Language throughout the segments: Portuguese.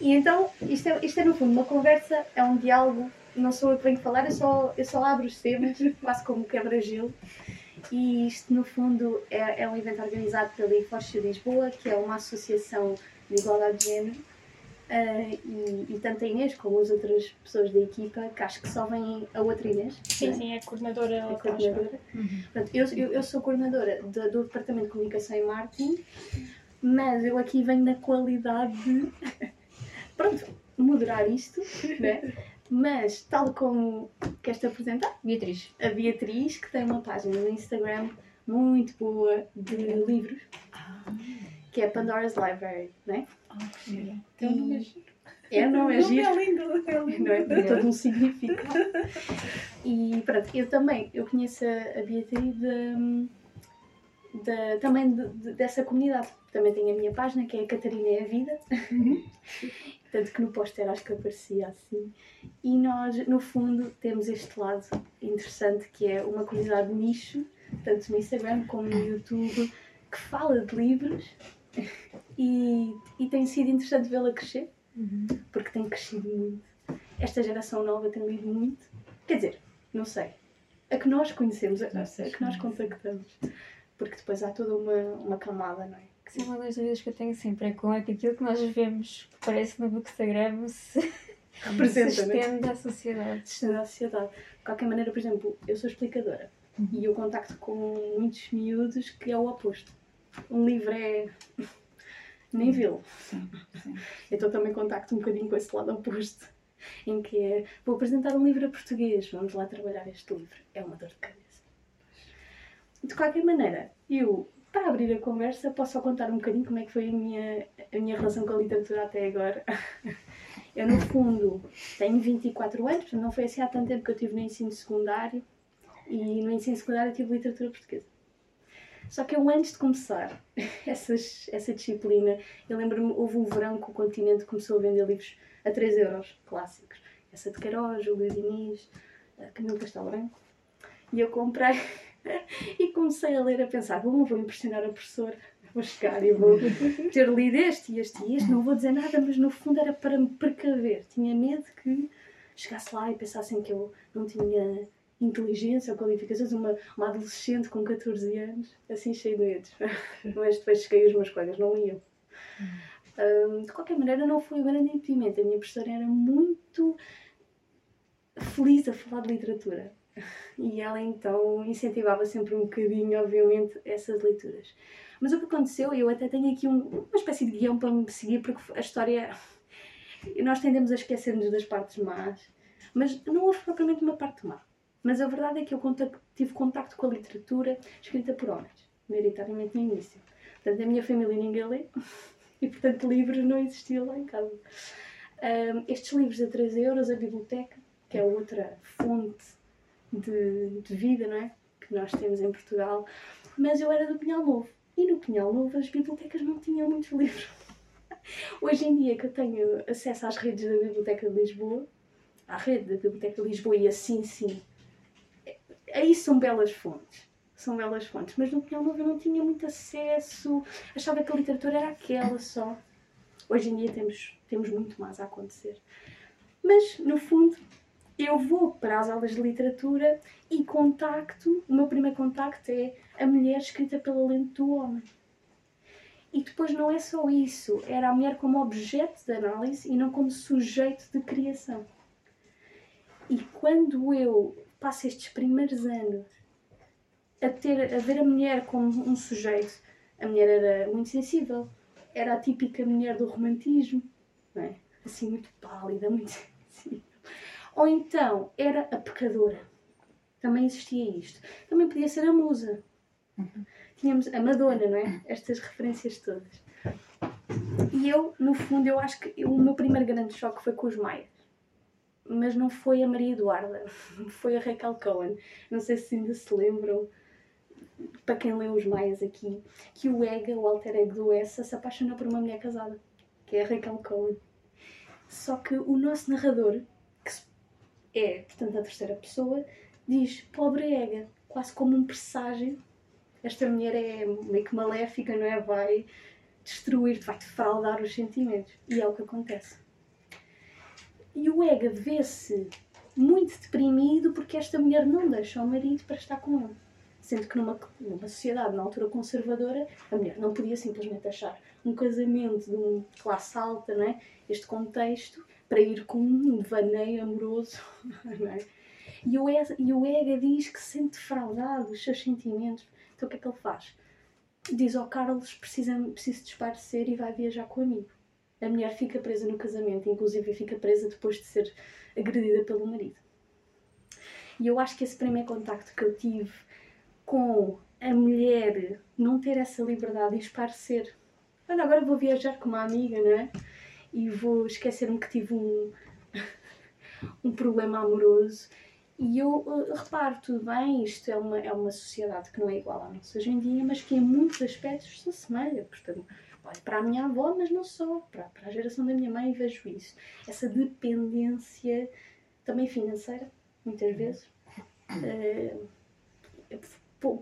E então, isto é, isto é no fundo uma conversa, é um diálogo, não sou eu que venho falar, eu só, eu só abro os temas, quase como quebra-gelo. E isto, no fundo, é, é um evento organizado pela IFOSH Lisboa, que é uma associação de igualdade de género. Uh, e, e, tanto a Inês como as outras pessoas da equipa, que acho que só vem a outra Inês. Sim, é? sim, é a coordenadora. É a coordenadora. Uhum. Portanto, eu, eu, eu, sou coordenadora do, do, Departamento de Comunicação e Marketing, mas eu aqui venho na qualidade de. Pronto, moderar isto, né? Mas, tal como queres-te apresentar? Beatriz. A Beatriz, que tem uma página no Instagram muito boa de livros, ah. que é Pandora's Library, né? Ah, que Então não é giro. É, não é giro. É lindo, é lindo. Não é? Tem todo um significado. E pronto, eu também, eu conheço a Beatriz de, de, também de, de, dessa comunidade. Também tenho a minha página, que é a Catarina é a Vida. Uhum. Tanto que no póster acho que aparecia assim. E nós, no fundo, temos este lado interessante que é uma comunidade de nicho, tanto no Instagram como no YouTube, que fala de livros e, e tem sido interessante vê-la crescer, uhum. porque tem crescido muito. Esta geração nova tem lido muito. Quer dizer, não sei. A que nós conhecemos, a, a que nós contactamos. Porque depois há toda uma, uma camada, não é? Sim, uma das dúvidas que eu tenho sempre é como é que aquilo que nós vemos, que parece no Bookstagram, se, Representa, se é? estende à sociedade. Se estende à sociedade. De qualquer maneira, por exemplo, eu sou explicadora uhum. e eu contacto com muitos miúdos que é o oposto. Um livro é. nem vê-lo. Então também contacto um bocadinho com esse lado oposto. Em que é, vou apresentar um livro a português, vamos lá trabalhar este livro. É uma dor de cabeça. De qualquer maneira, eu para abrir a conversa, posso só contar um bocadinho como é que foi a minha, a minha relação com a literatura até agora. Eu, no fundo, tenho 24 anos, não foi assim há tanto tempo que eu estive no ensino secundário e no ensino secundário tive literatura portuguesa. Só que eu, antes de começar essas, essa disciplina, eu lembro-me, houve um verão que o Continente começou a vender livros a 3 euros, clássicos. Essa de Queiroz, Júlio Diniz, Camilo Castelo Branco. E eu comprei e comecei a ler, a pensar: bom, vou impressionar a professora, vou chegar e vou ter lido este e este e este, não vou dizer nada, mas no fundo era para me precaver. Tinha medo que chegasse lá e pensassem que eu não tinha inteligência ou qualificações, uma, uma adolescente com 14 anos, assim cheio de medos. mas depois cheguei os meus colegas não liam. De qualquer maneira, não foi um grande impedimento. A minha professora era muito feliz a falar de literatura. E ela então incentivava sempre um bocadinho, obviamente, essas leituras. Mas o que aconteceu, eu até tenho aqui um, uma espécie de guião para me seguir, porque a história. Nós tendemos a esquecer-nos das partes más, mas não houve propriamente uma parte má. Mas a verdade é que eu tive contacto com a literatura escrita por homens, maioritariamente no início. Portanto, a minha família ninguém lê e, portanto, livros não existiam lá em casa. Um, estes livros a 3 euros, a biblioteca, que é outra fonte de, de, vida, não é? Que nós temos em Portugal. Mas eu era do Pinhal Novo. E no Pinhal Novo as bibliotecas não tinham muitos livros. Hoje em dia que eu tenho acesso às redes da Biblioteca de Lisboa, à rede da Biblioteca de Lisboa e assim sim, aí são belas fontes. São belas fontes. Mas no Pinhal Novo eu não tinha muito acesso, achava que a literatura era aquela só. Hoje em dia temos, temos muito mais a acontecer. Mas, no fundo, eu vou para as aulas de literatura e contacto, o meu primeiro contacto é a mulher escrita pela lente do homem. E depois não é só isso, era a mulher como objeto de análise e não como sujeito de criação. E quando eu passo estes primeiros anos a, ter, a ver a mulher como um sujeito, a mulher era muito sensível, era a típica mulher do romantismo, é? assim muito pálida, muito sensível ou então era a pecadora. Também existia isto. Também podia ser a musa. Tínhamos a Madonna, não é? Estas referências todas. E eu, no fundo, eu acho que o meu primeiro grande choque foi com os Maias. Mas não foi a Maria Eduarda, foi a Raquel Cohen. Não sei se ainda se lembram, para quem leu os Maias aqui, que o Ega, o alter ego do Essa, se apaixonou por uma mulher casada, que é a Raquel Cohen. Só que o nosso narrador, é, portanto, a terceira pessoa, diz pobre Ega, quase como um presságio. Esta mulher é meio que maléfica, não é? Vai destruir-te, vai-te fraudar os sentimentos. E é o que acontece. E o Ega vê-se muito deprimido porque esta mulher não deixa o marido para estar com ele. Sendo que numa, numa sociedade, na altura conservadora, a mulher não podia simplesmente achar um casamento de uma classe alta, não é? este contexto, para ir com um devaneio amoroso. É? e, o Ega, diz que se sente defraudado, os seus sentimentos. Então o que é que ele faz? Diz ao Carlos precisa, precisa desaparecer e vai viajar com o amigo. A mulher fica presa no casamento, inclusive fica presa depois de ser agredida pelo marido. E eu acho que esse primeiro contacto que eu tive com a mulher não ter essa liberdade de esparecer. Olha, agora vou viajar com uma amiga, não é? E vou esquecer-me que tive um, um problema amoroso. E eu uh, reparo, tudo bem, isto é uma, é uma sociedade que não é igual à nossa hoje em dia, mas que em muitos aspectos se assemelha. Portanto, olho para a minha avó, mas não só, para, para a geração da minha mãe vejo isso. Essa dependência também financeira, muitas vezes. Uh,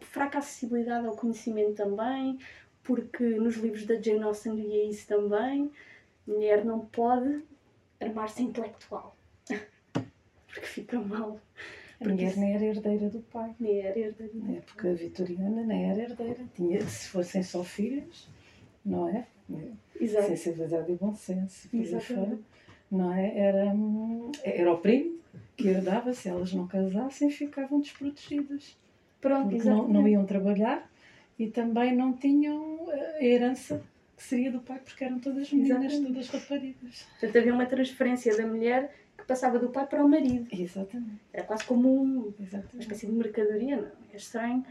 fraca acessibilidade ao conhecimento também, porque nos livros da Jane Austen via isso também. Mulher não pode armar-se intelectual, porque fica mal. A mulher nem era herdeira do pai. Nem era herdeira. Na época vitoriana nem era herdeira. Tinha, se fossem só filhos, não é? Exato. Sensibilidade e bom senso. Fora, não é? Era, era o primo que herdava, se elas não casassem, ficavam desprotegidas. Pronto, porque não, não iam trabalhar e também não tinham a herança que seria do pai, porque eram todas meninas, exatamente. todas raparigas. Portanto, havia uma transferência da mulher que passava do pai para o marido. Exatamente. Era quase como um, uma espécie de mercadoria, não? É estranho.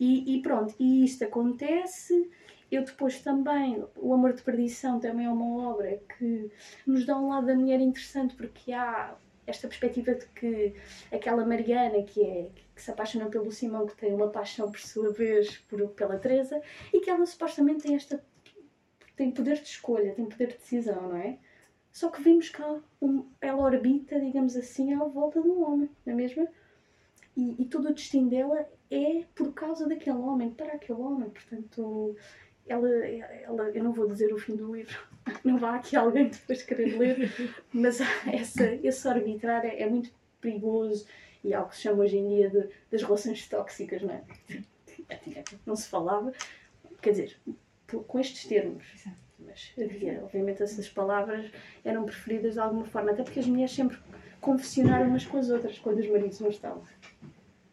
E, e, pronto, e isto acontece. Eu depois também, O Amor de Perdição também é uma obra que nos dá um lado da mulher interessante, porque há esta perspectiva de que aquela Mariana que é que se apaixona pelo Simão que tem uma paixão por sua vez por, pela Teresa e que ela supostamente tem esta tem poder de escolha, tem poder de decisão, não é? Só que vimos que um, ela orbita, digamos assim, à volta de um homem, não é mesmo? E, e todo o destino dela é por causa daquele homem, para aquele homem. Portanto, ela, ela, eu não vou dizer o fim do livro, não vá aqui alguém depois querer ler, mas essa, esse arbitrar é, é muito perigoso e é algo que se chama hoje em dia de, das relações tóxicas, não é? Não se falava, quer dizer, com estes termos. Mas havia, obviamente, essas palavras eram preferidas de alguma forma, até porque as mulheres sempre confessionaram umas com as outras quando os maridos não estavam.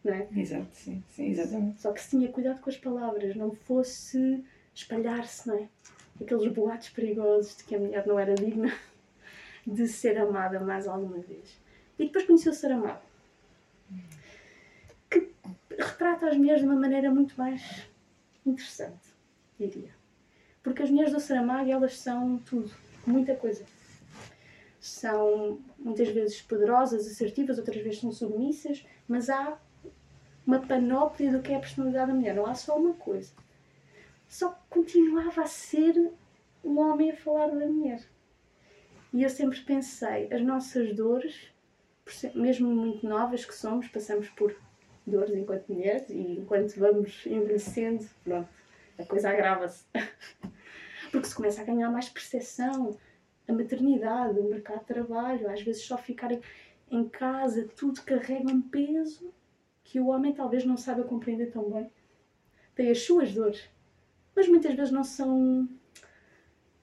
Não é? Exato, sim, sim, exatamente. Só que se tinha cuidado com as palavras, não fosse espalhar-se, não é? Aqueles boatos perigosos de que a mulher não era digna de ser amada mais alguma vez. E depois conheceu Saramago, que retrata as mulheres de uma maneira muito mais interessante, diria. Porque as mulheres do Saramago, elas são tudo, muita coisa. São muitas vezes poderosas, assertivas, outras vezes são submissas, mas há uma panóplia do que é a personalidade da mulher, não há só uma coisa só continuava a ser um homem a falar da mulher. E eu sempre pensei, as nossas dores, mesmo muito novas que somos, passamos por dores enquanto mulheres e enquanto vamos envelhecendo, pronto, a coisa agrava-se. Porque se começa a ganhar mais percepção, a maternidade, o mercado de trabalho, às vezes só ficar em casa, tudo carrega um peso que o homem talvez não saiba compreender tão bem. Tem as suas dores, mas muitas vezes não são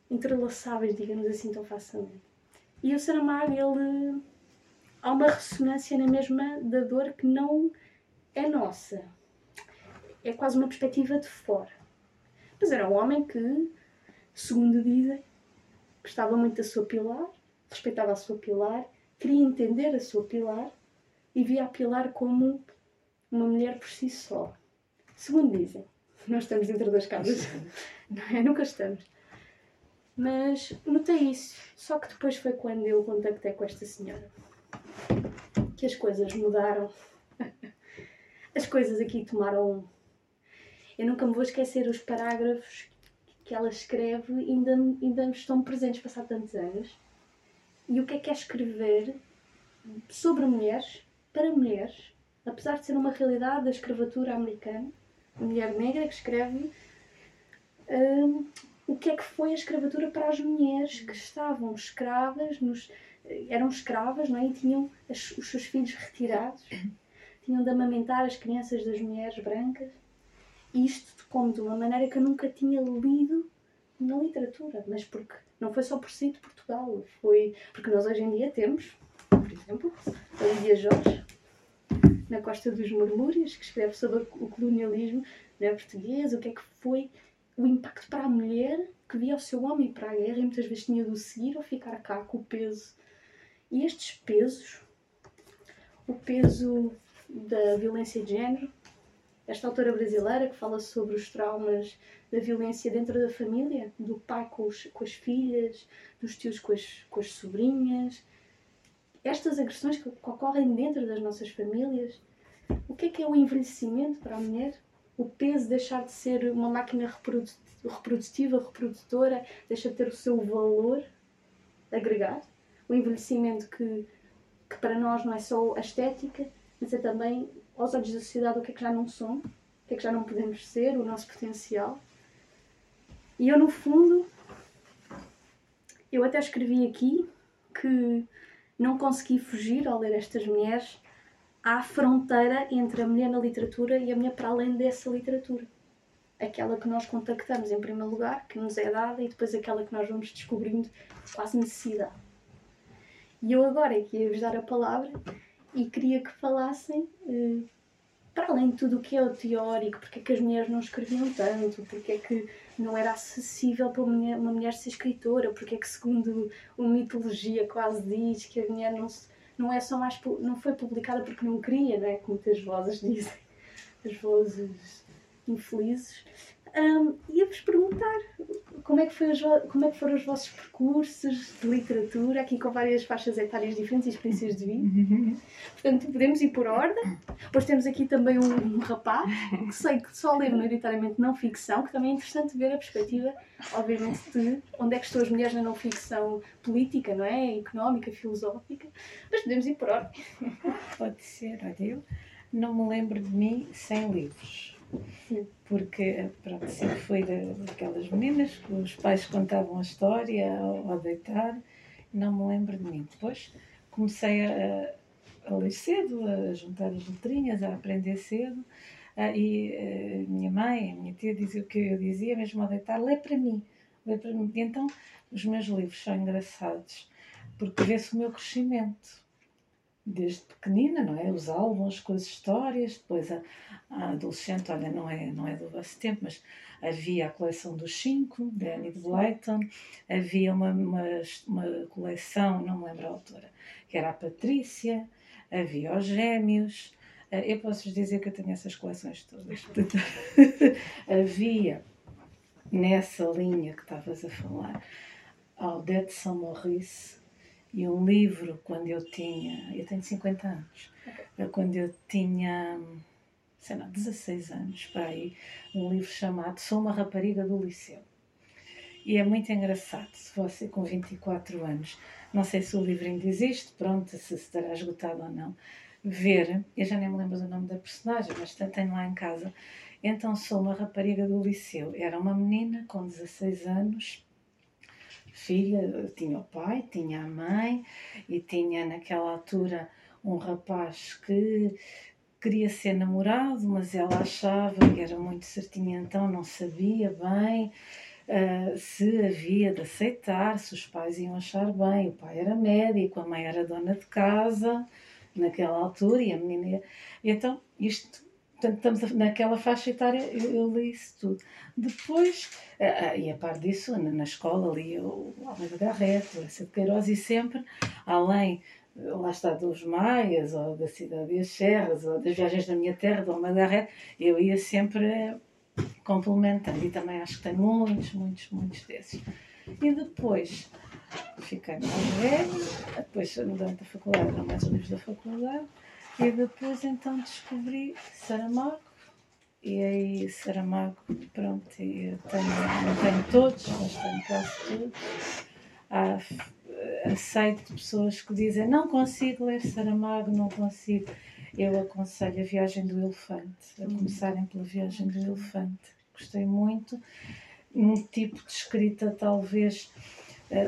entrelaçáveis, digamos assim, tão facilmente. E o Saramago, ele há uma ressonância na mesma da dor que não é nossa. É quase uma perspectiva de fora. Mas era um homem que, segundo dizem, gostava muito da sua Pilar, respeitava a sua Pilar, queria entender a sua Pilar e via a Pilar como uma mulher por si só. Segundo dizem. Nós estamos entre duas casas. Não é? Nunca estamos. Mas notei isso. Só que depois foi quando eu contactei com esta senhora que as coisas mudaram. As coisas aqui tomaram. Eu nunca me vou esquecer os parágrafos que ela escreve ainda, ainda estão presentes passado tantos anos. E o que é que é escrever sobre mulheres, para mulheres, apesar de ser uma realidade da escravatura americana, mulher negra que escreve uh, o que é que foi a escravatura para as mulheres que estavam escravas, nos, eram escravas não é? e tinham as, os seus filhos retirados, tinham de amamentar as crianças das mulheres brancas. Isto como de uma maneira que eu nunca tinha lido na literatura, mas porque não foi só por si de Portugal, foi porque nós hoje em dia temos, por exemplo, a Lídia Jorge, na Costa dos Murmúrios, que escreve sobre o colonialismo né, português, o que é que foi o impacto para a mulher que via o seu homem para a guerra e muitas vezes tinha de o seguir ou ficar cá com o peso. E estes pesos, o peso da violência de género, esta autora brasileira que fala sobre os traumas da violência dentro da família, do pai com, os, com as filhas, dos tios com as, com as sobrinhas, estas agressões que ocorrem dentro das nossas famílias, o que é que é o envelhecimento para a mulher? O peso deixar de ser uma máquina reprodutiva, reprodutora, deixa de ter o seu valor agregado? O envelhecimento que, que para nós não é só a estética, mas é também aos olhos da sociedade o que é que já não somos, o que é que já não podemos ser, o nosso potencial. E eu, no fundo, eu até escrevi aqui que não consegui fugir ao ler estas mulheres à fronteira entre a mulher na literatura e a mulher para além dessa literatura. Aquela que nós contactamos em primeiro lugar, que nos é dada, e depois aquela que nós vamos descobrindo quase necessidade. E eu agora aqui ia vos dar a palavra e queria que falassem, eh, para além de tudo o que é o teórico, porque é que as mulheres não escreviam tanto, porque é que não era acessível para uma mulher, ser escritora, porque é que segundo uma mitologia quase diz que a mulher não, não é só mais não foi publicada porque não queria, não é? Como muitas vozes dizem, as vozes infelizes. Um, Ia-vos perguntar como é, que foi os, como é que foram os vossos percursos de literatura, aqui com várias faixas etárias diferentes e experiências de vida. Portanto, podemos ir por ordem. Depois temos aqui também um, um rapaz que sei que só lê maioritariamente não ficção, que também é interessante ver a perspectiva, obviamente, de onde é que estão as mulheres na não ficção política, não é? Económica, filosófica. Mas podemos ir por ordem. Pode ser, olha, eu não me lembro de mim sem livros porque pronto, sempre fui daquelas meninas que os pais contavam a história ao, ao deitar, não me lembro de mim. Depois comecei a, a ler cedo, a juntar as letrinhas, a aprender cedo. Uh, e uh, minha mãe, a minha tia dizia o que eu dizia, mesmo ao deitar, lê para mim, lê para mim. E então os meus livros são engraçados, porque vê-se o meu crescimento desde pequenina, não é? Os álbuns com as histórias, depois a, a, adolescente, olha, não é, não é do vosso tempo, mas havia a coleção dos cinco, de Annie de Blyton, havia uma, uma, uma, coleção, não me lembro a autora, que era a Patrícia, havia os Gêmeos, eh, eu posso-vos dizer que eu tenho essas coleções todas. havia nessa linha que estavas a falar, Aldete São Maurice, e um livro quando eu tinha, eu tenho 50 anos, okay. quando eu tinha, sei lá, 16 anos, para aí, um livro chamado Sou uma Rapariga do Liceu. E é muito engraçado, se você com 24 anos, não sei se o livro ainda existe, pronto, se estará esgotado ou não, ver, eu já nem me lembro do nome da personagem, mas tenho lá em casa. Então sou uma rapariga do liceu. Era uma menina com 16 anos, filha, tinha o pai, tinha a mãe e tinha naquela altura um rapaz que queria ser namorado, mas ela achava que era muito certinha, então não sabia bem uh, se havia de aceitar, se os pais iam achar bem. O pai era médico, a mãe era dona de casa naquela altura e a menina. Então, isto Portanto, estamos naquela faixa etária, eu, eu li isso tudo. Depois, uh, e a par disso, na, na escola li o Almeida Garreto, essa de Queiroz, e sempre, além, lá está, dos Maias, ou da Cidade das Serras, ou das Viagens da Minha Terra, do Almeida Garreto, eu ia sempre complementando, e também acho que tenho muitos, muitos, muitos desses. E depois, fiquei mais velho, depois, durante a faculdade, eram mais livros da faculdade, e depois então descobri Saramago. E aí Saramago, pronto, eu tenho, não tenho todos, mas tenho quase todos. Há, aceito pessoas que dizem não consigo ler Saramago, não consigo. Eu aconselho a Viagem do Elefante, a começarem pela Viagem do Elefante. Gostei muito num tipo de escrita talvez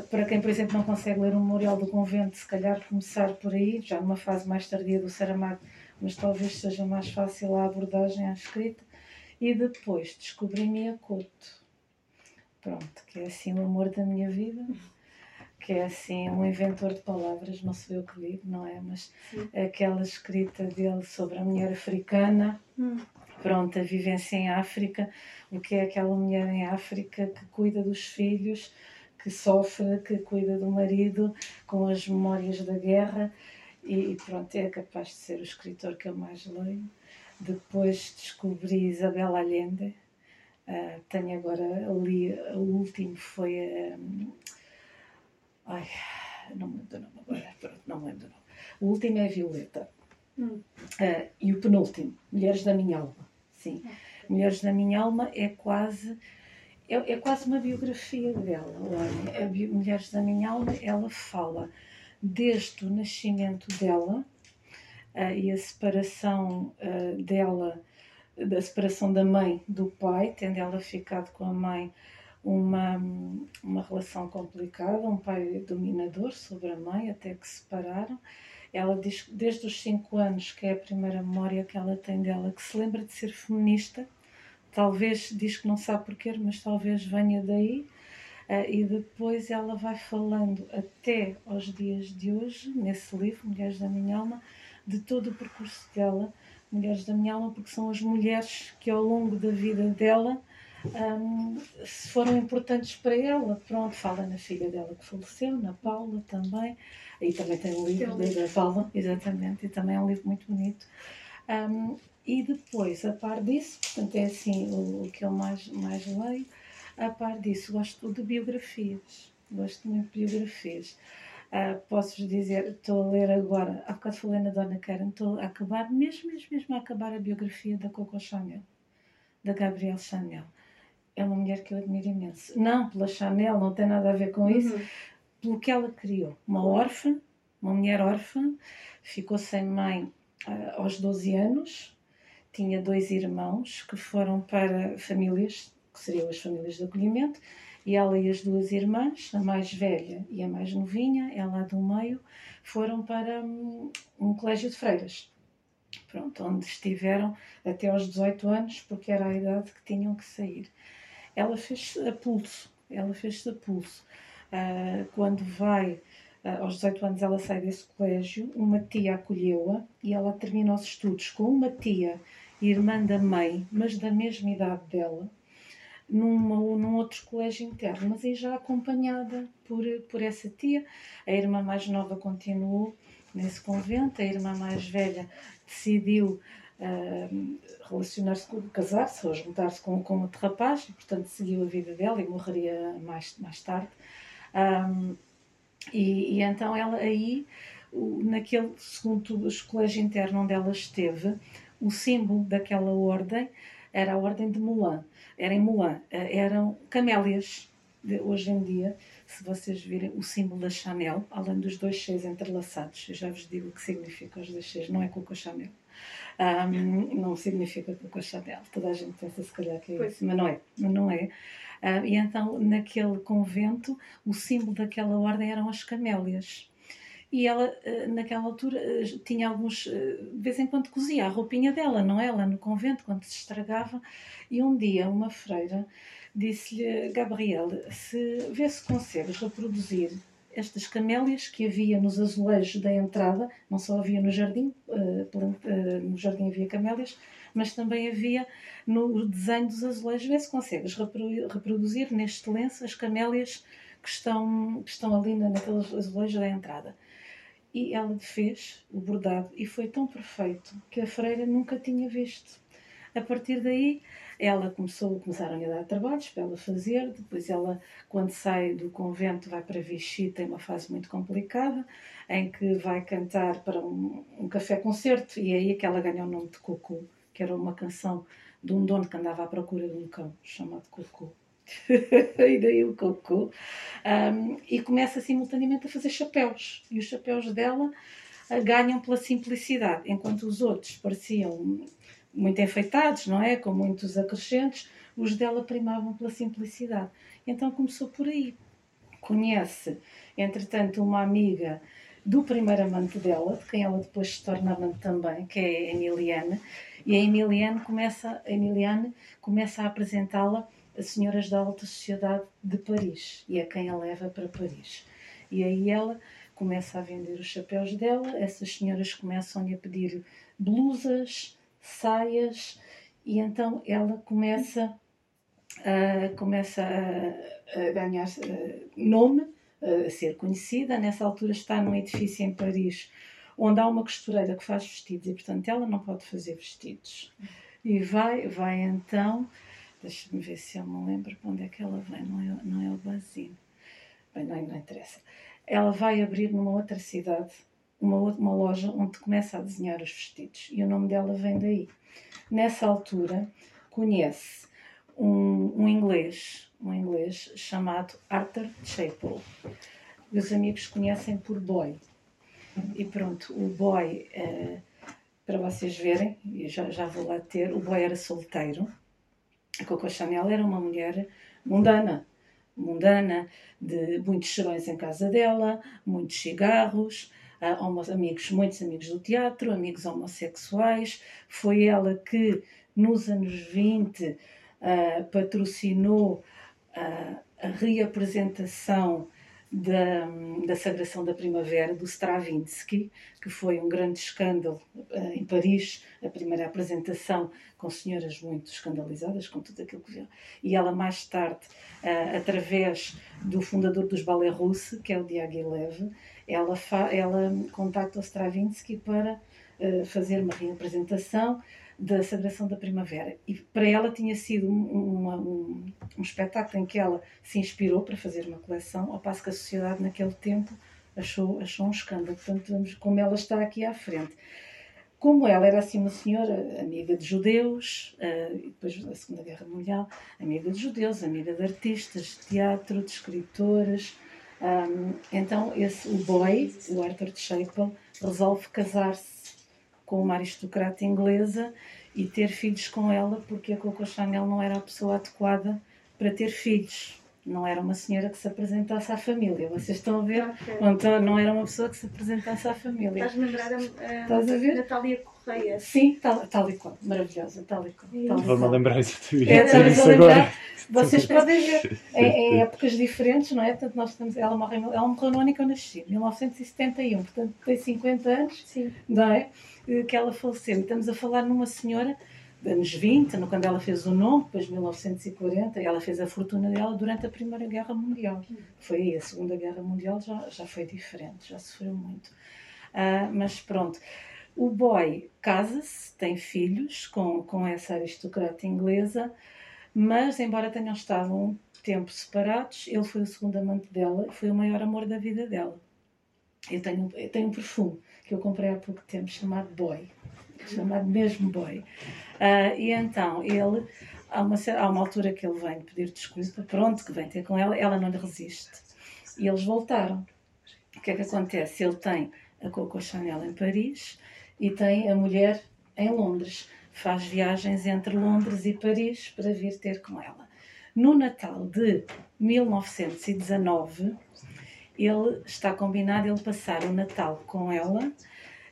para quem, por exemplo, não consegue ler o Memorial do Convento, se calhar começar por aí, já numa fase mais tardia do Saramago, mas talvez seja mais fácil a abordagem à escrita. E depois descobri Mia Couto, pronto, que é assim o amor da minha vida, que é assim um inventor de palavras, não sou eu que digo, não é? Mas Sim. aquela escrita dele sobre a mulher africana, hum. pronto, a vivência em África, o que é aquela mulher em África que cuida dos filhos, que sofre, que cuida do marido, com as memórias da guerra, e pronto, é capaz de ser o escritor que eu mais leio. Depois descobri Isabel Allende. Uh, tenho agora ali, o último foi. Um, ai, não me lembro do nome agora, pronto, não me lembro do nome. O último é Violeta. Hum. Uh, e o penúltimo, Mulheres da Minha Alma. Sim. Mulheres da Minha Alma é quase é, é quase uma biografia dela. Olha, a Mulheres da Minha Alma, ela fala desde o nascimento dela uh, e a separação uh, dela, da separação da mãe do pai, tendo ela ficado com a mãe uma, uma relação complicada, um pai dominador sobre a mãe, até que se separaram. Ela diz desde os cinco anos, que é a primeira memória que ela tem dela, que se lembra de ser feminista Talvez diz que não sabe porquê, mas talvez venha daí. Uh, e depois ela vai falando até aos dias de hoje, nesse livro, Mulheres da Minha Alma, de todo o percurso dela, Mulheres da Minha Alma, porque são as mulheres que ao longo da vida dela um, foram importantes para ela. Pronto, fala na filha dela que faleceu, na Paula também. Aí também tem um livro da Paula, exatamente, e também é um livro muito bonito. Um, e depois, a par disso, portanto é assim o, o que eu mais, mais leio, a par disso gosto de biografias, gosto muito de biografias. Uh, Posso-vos dizer, estou a ler agora, há bocado falei na Dona Karen, estou a acabar, mesmo, mesmo, mesmo a acabar a biografia da Coco Chanel, da Gabrielle Chanel. É uma mulher que eu admiro imenso. Não pela Chanel, não tem nada a ver com uhum. isso, pelo que ela criou. Uma órfã, uma mulher órfã, ficou sem mãe uh, aos 12 anos, tinha dois irmãos que foram para famílias, que seriam as famílias de acolhimento, e ela e as duas irmãs, a mais velha e a mais novinha, ela do meio, foram para um, um colégio de freiras. Pronto, onde estiveram até aos 18 anos, porque era a idade que tinham que sair. Ela fez a pulso, ela fez a pulso. Uh, quando vai uh, aos 18 anos, ela sai desse colégio, uma tia acolheu-a e ela termina os estudos com uma tia irmã da mãe, mas da mesma idade dela, numa, num outro colégio interno, mas aí já acompanhada por, por essa tia. A irmã mais nova continuou nesse convento, a irmã mais velha decidiu uh, relacionar-se, casar-se ou juntar-se com, com outro rapaz, e portanto seguiu a vida dela e morreria mais, mais tarde. Um, e, e, então ela aí, naquele segundo colégio interno onde ela esteve, o símbolo daquela ordem era a ordem de Mulan. Era em Mulan. Eh, eram camélias. Hoje em dia, se vocês virem o símbolo da Chanel, além dos dois seis entrelaçados, eu já vos digo o que significa os dois seis, não é Coco Chanel. Um, não significa Coco Chanel. Toda a gente pensa se calhar que é isso, mas não é. Mas não é. Uh, e então, naquele convento, o símbolo daquela ordem eram as camélias e ela, eh, naquela altura, eh, tinha alguns. Eh, de vez em quando cozia a roupinha dela, não é? Lá no convento, quando se estragava. E um dia, uma freira disse-lhe: Gabriel, se vê se consegues reproduzir estas camélias que havia nos azulejos da entrada, não só havia no jardim, no jardim havia camélias, mas também havia no desenho dos azulejos. Vê se consegues reproduzir neste lenço as camélias que estão, que estão ali naqueles azulejos da entrada. E ela fez o bordado e foi tão perfeito que a freira nunca tinha visto. A partir daí, ela começou, começaram a dar trabalhos para ela fazer. Depois, ela, quando sai do convento, vai para Vichy, tem uma fase muito complicada, em que vai cantar para um, um café-concerto, e é aí que ela ganha o nome de Cocô, que era uma canção de um dono que andava à procura de um cão chamado Cocô. e daí o cocô, um, e começa simultaneamente a fazer chapéus. E os chapéus dela uh, ganham pela simplicidade, enquanto os outros pareciam muito enfeitados, não é? Com muitos acrescentos. os dela primavam pela simplicidade. Então começou por aí. Conhece, entretanto, uma amiga do primeiro amante dela, de quem ela depois se torna amante também, que é a Emiliane, e a Emiliane começa, a Emiliane começa a apresentá-la senhoras da alta sociedade de Paris, e é quem a leva para Paris. E aí ela começa a vender os chapéus dela, essas senhoras começam-lhe a pedir blusas, saias, e então ela começa, a, começa a, a ganhar nome, a ser conhecida. Nessa altura está num edifício em Paris, onde há uma costureira que faz vestidos, e portanto ela não pode fazer vestidos. E vai, vai então, deixa-me ver se eu me lembro para onde é que ela vai, não é, não é o Basine. Bem, não, não interessa ela vai abrir numa outra cidade uma, uma loja onde começa a desenhar os vestidos e o nome dela vem daí. Nessa altura, conhece um, um inglês, um inglês chamado Arthur Chapel. Os amigos conhecem por Boy. E pronto, o Boy, eh, para vocês verem, já, já vou lá ter, o Boy era solteiro. A Coco Chanel era uma mulher mundana, mundana, de muitos cheirões em casa dela, muitos cigarros, uh, amigos, muitos amigos do teatro, amigos homossexuais. Foi ela que, nos anos 20, uh, ah, patrocinou uh, a reapresentação da, da Sagração da Primavera, do Stravinsky, que foi um grande escândalo uh, em Paris, a primeira apresentação com senhoras muito escandalizadas com tudo aquilo que viu. E ela, mais tarde, uh, através do fundador dos Ballet Russe, que é o Diaghilev, ela, ela contacta o Stravinsky para uh, fazer uma reapresentação da Sagração da Primavera. E para ela tinha sido um, um, um, espetáculo em que ela se inspirou para fazer uma coleção, ao passo que a sociedade naquele tempo achou, achou um escândalo. Portanto, vamos, como ela está aqui à frente. Como ela era assim uma senhora amiga de judeus, uh, depois da Segunda Guerra Mundial, amiga de judeus, amiga de artistas, de teatro, de escritores, um, então esse, o boy, o Arthur Chapel, resolve casar-se com uma aristocrata inglesa e ter filhos com ela, porque a Coco Chanel não era a pessoa adequada para ter filhos. Não era uma senhora que se apresentasse à família. Vocês estão a ver? Okay. Então, não era uma pessoa que se apresentasse à família. Estás a lembrar a, Estás a ver? Natália Correia? Sim, tal, tal e qual. Maravilhosa, tal e qual. Vou-me a lembrar exatamente é, isso agora. Vocês podem ver em, em, épocas diferentes, não é? Portanto, nós estamos, ela, morreu, ela morreu no ano em que eu nasci, 1971. Portanto, tem 50 anos, Sim. não é? Que ela faleceu. Estamos a falar numa senhora de anos 20, quando ela fez o nome, depois 1940, ela fez a fortuna dela durante a Primeira Guerra Mundial. Foi aí, a Segunda Guerra Mundial já, já foi diferente, já sofreu muito. Uh, mas pronto, o boy casa-se, tem filhos com, com essa aristocrata inglesa, mas embora tenham estado um tempo separados, ele foi o segundo amante dela, foi o maior amor da vida dela. Eu tenho, eu tenho um perfume que eu comprei há pouco tempo chamado Boy, chamado mesmo Boy. Uh, e então ele, há uma, há uma altura que ele vem pedir desculpa, pronto, que vem ter com ela, ela não lhe resiste. E eles voltaram. O que é que acontece? Ele tem a Coco Chanel em Paris e tem a mulher em Londres. Faz viagens entre Londres e Paris para vir ter com ela. No Natal de 1919, ele está combinado ele passar o Natal com ela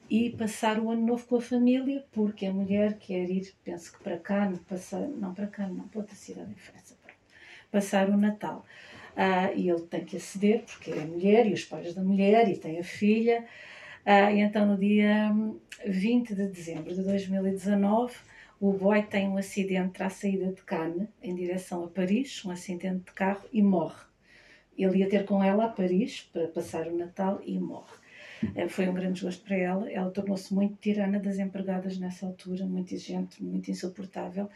e passar o ano novo com a família, porque a mulher quer ir, penso que para cá, passar, não para cá, não, para outra cidade em França, passar o Natal. Ah, e ele tem que aceder, porque é mulher e os pais da mulher e tem a filha. Ah, e então, no dia 20 de dezembro de 2019, o boy tem um acidente à saída de Cannes, em direção a Paris, um acidente de carro, e morre. Ele ia ter com ela a Paris para passar o Natal e morre. Eh, foi um grande desgosto para ela. Ela tornou-se muito tirana das empregadas nessa altura, muito exigente, muito insuportável.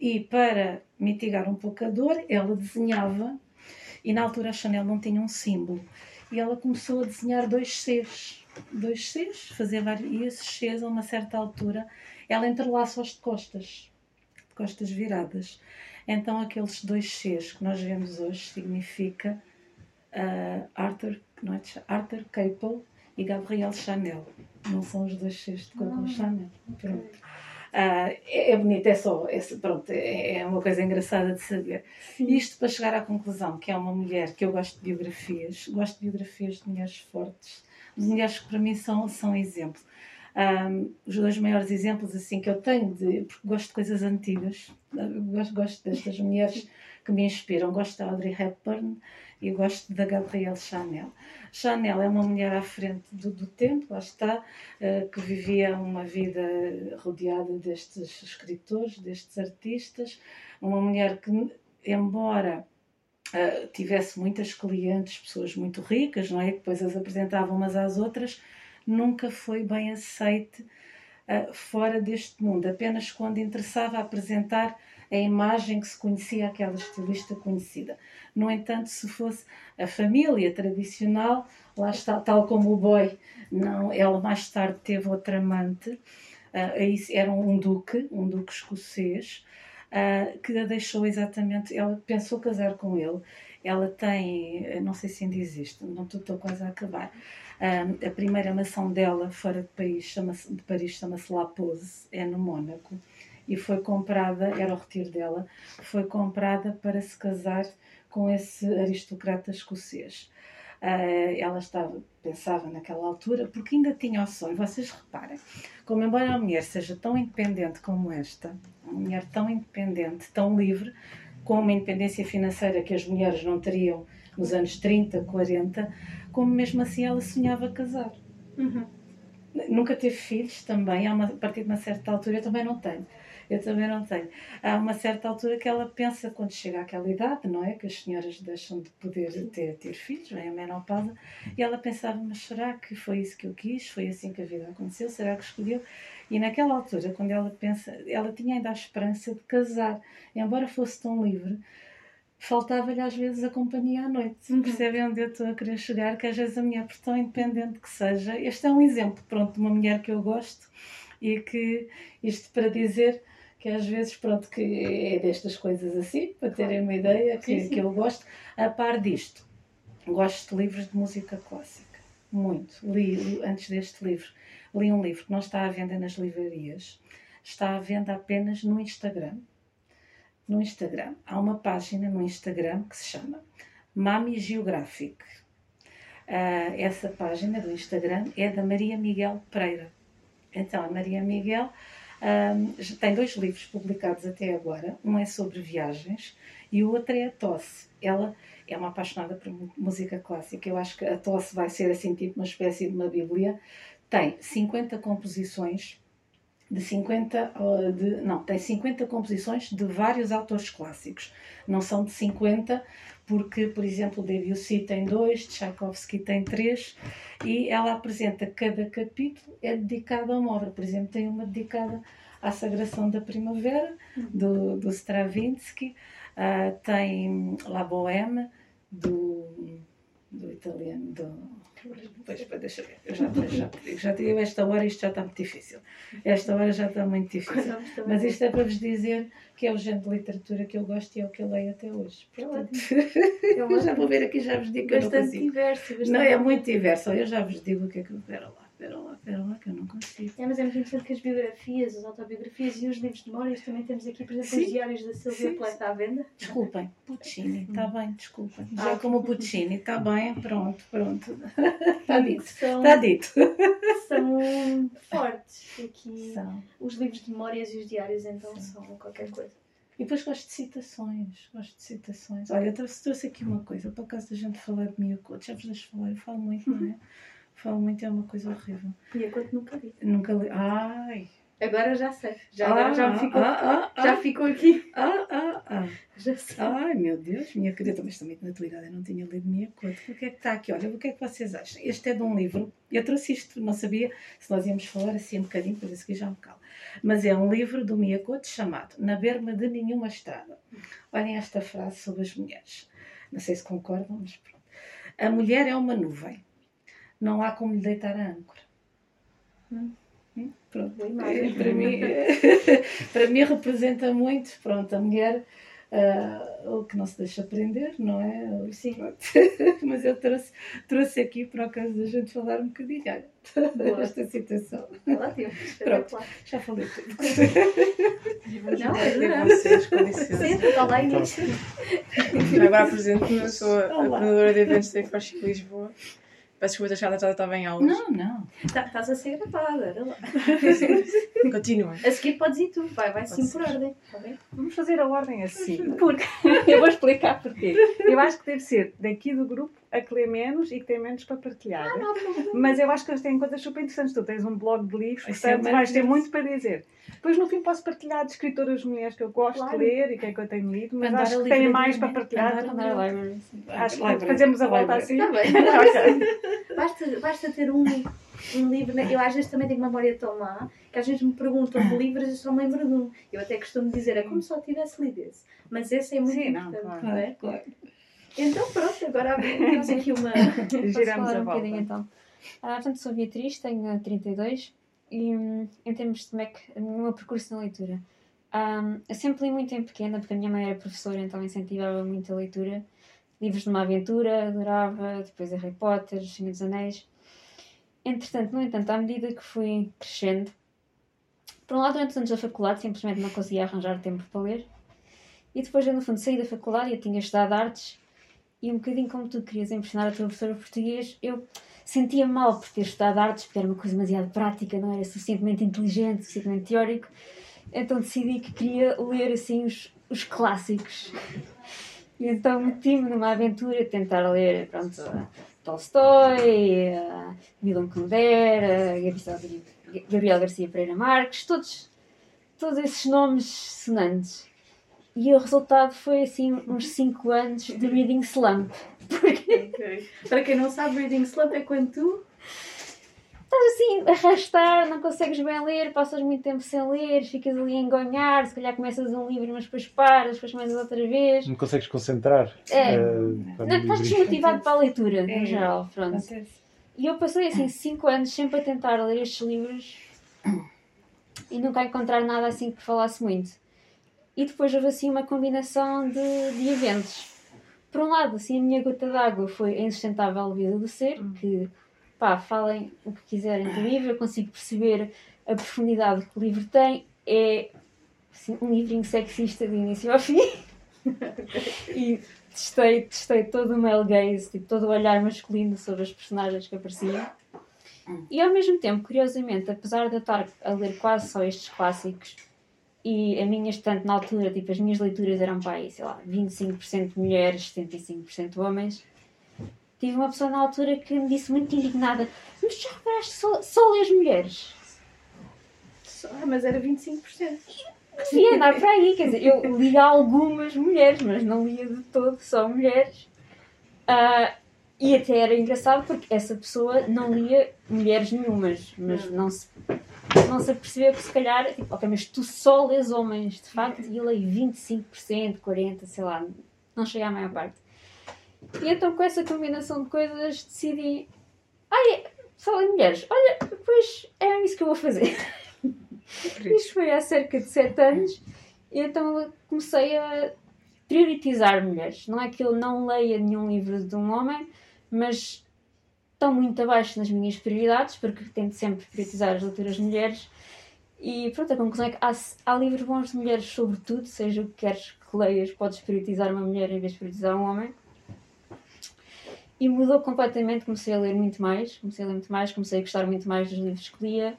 E para mitigar um pouco a dor, ela desenhava, e na altura a Chanel não tinha um símbolo. E ela começou a desenhar dois Cs. Dois Cs, fazer vários. E esses Cs, a uma certa altura, ela entrelaça-os de costas, de costas viradas. Então, aqueles dois Cs que nós vemos hoje significa uh, Arthur, não é, Arthur Capel e Gabriel Chanel. Não são os dois Cs de Coco ah, Chanel. Pronto. Uh, é, é, bonito, é só, é, pronto, é, é, uma coisa engraçada de saber. Sim. Isto para chegar à conclusão que é uma mulher que eu gosto de biografias, gosto de biografias de mulheres fortes, de mulheres que para mim são, são exemplo. Um, os dois maiores exemplos assim que eu tenho, de, porque gosto de coisas antigas, gosto, gosto destas mulheres que me inspiram. Gosto da Audrey Hepburn e gosto da Gabrielle Chanel. Chanel é uma mulher à frente do, do tempo, lá está, uh, que vivia uma vida rodeada destes escritores, destes artistas, uma mulher que, embora uh, tivesse muitas clientes, pessoas muito ricas, não é? Que depois as apresentavam umas às outras, nunca foi bem aceite uh, fora deste mundo, apenas quando interessava apresentar a imagem que se conhecia aquela estilista conhecida. No entanto, se fosse a família tradicional, lá está, tal como o boy, não, ela mais tarde teve outra amante, uh, era um duque, um duque escocês, uh, que a deixou exatamente, ela pensou casar com ele, ela tem, não sei se ainda existe, não estou quase a acabar, uh, a primeira mansão dela fora de Paris chama-se de Paris chama-se La Pose, é no Mônaco e foi comprada, era o retiro dela, foi comprada para se casar com esse aristocrata escocês. Uh, ela estava, pensava naquela altura, porque ainda tinha o sonho. Vocês reparem, como embora a mulher seja tão independente como esta, uma mulher tão independente, tão livre, com uma independência financeira que as mulheres não teriam nos anos 30, 40, como mesmo assim ela sonhava casar. Uhum. Nunca teve filhos também, a partir de uma certa altura, eu também não tenho eu também não tenho. Há uma certa altura que ela pensa, quando chega àquela idade, não é? Que as senhoras deixam de poder ter, ter filhos, vem a menopausa, e ela pensava, mas será que foi isso que eu quis? Foi assim que a vida aconteceu? Será que escolheu? E naquela altura, quando ela pensa, ela tinha ainda a esperança de casar, embora fosse tão livre, faltava-lhe às vezes a companhia à noite. Uhum. Percebem onde eu estou a querer chegar? Que às vezes a mulher, por tão independente que seja, este é um exemplo, pronto, de uma mulher que eu gosto e que, isto para dizer que às vezes, pronto, que é destas coisas assim, para terem uma ideia, que, sim, sim. que eu gosto. A par disto, gosto de livros de música clássica, muito. Li, antes deste livro, li um livro que não está à venda nas livrarias, está à venda apenas no Instagram. No Instagram. Há uma página no Instagram que se chama Mami Geographic. Uh, essa página do Instagram é da Maria Miguel Pereira. Então, a Maria Miguel um, tem dois livros publicados até agora. Um é sobre viagens e o outro é a Tosse. Ela é uma apaixonada por música clássica. Eu acho que a Tosse vai ser assim, tipo uma espécie de uma bíblia. Tem 50 composições de 50 de, não, tem 50 composições de vários autores clássicos. Não são de 50 porque, por exemplo, Debussy tem dois, Tchaikovsky tem três, e ela apresenta cada capítulo é dedicado a uma obra. Por exemplo, tem uma dedicada à Sagração da Primavera, do, do Stravinsky, uh, tem La Bohème, do, do italiano, do deixa ver. Eu já, já, já tive esta hora isto já está muito difícil. Esta hora já está muito difícil. Mas isto é para vos dizer que é o género de literatura que eu gosto e é o que eu leio até hoje. Portanto, eu já vou ver aqui, já vos digo que bastante eu não consigo. Diverso, bastante não, é muito diverso. Eu já vos digo o que é que eu quero lá espera lá, espera lá, que eu não consigo. É, mas é muito interessante que as biografias, as autobiografias e os livros de memórias também temos aqui, por exemplo, Sim. os diários da Silvia Pleta à venda. Desculpem, Puccini, está bem, desculpem. Já ah. como Puccini, está bem, pronto, pronto. Está dito, está dito. São fortes aqui. São. Os livros de memórias e os diários, então, são qualquer coisa. E depois gosto de citações, gosto de citações. Olha, eu trouxe, trouxe aqui uma coisa, por acaso da gente falar de Miyako, já vos deixo falar, eu falo muito, não é? Falo muito, é uma coisa horrível. E enquanto nunca li. Nunca li. Ai! Agora já sei. Já, ah, agora já, ficou, ah, ah, já ah. ficou aqui. Ah, ah, ah. Já sei. Ai, meu Deus, minha querida, mas também na tua idade eu não tinha lido minha conta. O que é que está aqui? Olha, o que é que vocês acham? Este é de um livro. Eu trouxe isto, não sabia se nós íamos falar assim um bocadinho, para isso aqui já me calo. Mas é um livro do Miyakoto chamado Na Berma de Nenhuma Estrada. Olhem esta frase sobre as mulheres. Não sei se concordam, mas pronto. A mulher é uma nuvem não há como lhe deitar a âncora. Hum? hum? Pronto. É, para, mim, para mim representa muito, pronto, a mulher uh, o que não se deixa aprender, não é? Sim. Mas eu trouxe, trouxe aqui para o caso da gente falar um bocadinho. Olha, esta, esta situação. Ótimo, Pronto, já falei tudo. Não, é vocês, com licença. Sim, está lá início. Agora apresento-me, sou a coordenadora de eventos da Ecochic Lisboa. Peço desculpa, achar que estava em aulas. Não, não. Tá, estás a ser gravada, lá. Continua. A seguir podes ir tu, vai, vai sim por ordem. Tá bem? Vamos fazer a ordem assim. Porque eu vou explicar porquê. Eu acho que deve ser daqui do grupo a que lê menos e que tem menos para partilhar. Ah, não, não. Mas eu acho que eles têm coisas super interessantes. Tu tens um blog de livros, portanto vais ter muito para dizer. Depois no fim posso partilhar de escritoras mulheres que eu gosto claro. de ler e que é que eu tenho lido, mas Andar acho que tem mais para partilhar. Acho que fazemos a volta assim. Está bem. okay. basta, basta ter um, um livro. Né? Eu às vezes também tenho memória tão má que às vezes me perguntam de livros e só me lembro de um. Eu até costumo dizer, é como se só tivesse lido esse. Mas esse é muito Sim, importante, não, claro, não é? Claro. Então pronto, agora temos aqui uma. Giramos a um volta. então. Ah, portanto, sou Beatriz, tenho 32 e hum, em termos de Mac, o meu percurso na leitura. Um, eu sempre li muito em pequena, porque a minha mãe era professora, então incentivava muito a leitura livros de uma aventura, adorava, depois Harry Potter, Senhor dos Anéis. Entretanto, no entanto, à medida que fui crescendo, por um lado, durante os anos da faculdade, simplesmente não conseguia arranjar tempo para ler. E depois, eu, no fundo, saí da faculdade, eu tinha estudado artes, e um bocadinho como tu querias impressionar a tua professora português, eu sentia mal por ter estudado artes, porque era uma coisa demasiado prática, não era suficientemente inteligente, suficientemente teórico. Então decidi que queria ler assim os, os clássicos. E então meti-me numa aventura, tentar ler, pronto, Tolstói, uh, Milan Kundera, Gabriel Garcia Pereira Marques, todos, todos esses nomes sonantes. E o resultado foi assim uns 5 anos de reading slump. Porque... Okay. Para quem não sabe, reading slump é quando tu estás assim a arrastar, não consegues bem ler, passas muito tempo sem ler, ficas ali a engonhar, se calhar começas um livro, mas depois paras, depois começas outra vez. Não consegues concentrar. É, uh, não, estás desmotivado para a leitura, é, no geral, pronto. E eu passei assim 5 anos sempre a tentar ler estes livros e nunca a encontrar nada assim que falasse muito. E depois houve assim uma combinação de, de eventos. Por um lado, assim, a minha gota d'água foi a insustentável vida do ser, hum. que pá, falem o que quiserem do livro, eu consigo perceber a profundidade que o livro tem. É assim, um livrinho sexista de início ao fim. e testei, testei todo o male gaze, tipo, todo o olhar masculino sobre as personagens que apareciam. E ao mesmo tempo, curiosamente, apesar de eu estar a ler quase só estes clássicos, e a minha estante na altura, tipo, as minhas leituras eram para aí, sei lá, 25% mulheres, 75% homens, Tive uma pessoa na altura que me disse muito indignada: Mas já reparaste, só, só lês mulheres? Só, mas era 25%. Devia andar para aí, quer dizer, eu lia algumas mulheres, mas não lia de todo só mulheres. Uh, e até era engraçado porque essa pessoa não lia mulheres nenhumas, mas não se, não se apercebeu que se calhar, tipo, ok, mas tu só lês homens, de facto, e eu leio 25%, 40%, sei lá, não chega à maior parte. E então com essa combinação de coisas decidi. Ai, só em mulheres. Olha, pois é isso que eu vou fazer. Isto foi há cerca de 7 anos. E então comecei a priorizar mulheres. Não é que eu não leia nenhum livro de um homem, mas estão muito abaixo nas minhas prioridades, porque tento sempre priorizar as leituras de mulheres. E pronto, a conclusão é que há, há livros bons de mulheres sobre tudo, seja o que queres que leias, podes priorizar uma mulher em vez de priorizar um homem. E mudou completamente, comecei a ler muito mais, comecei a ler muito mais, comecei a gostar muito mais dos livros que lia.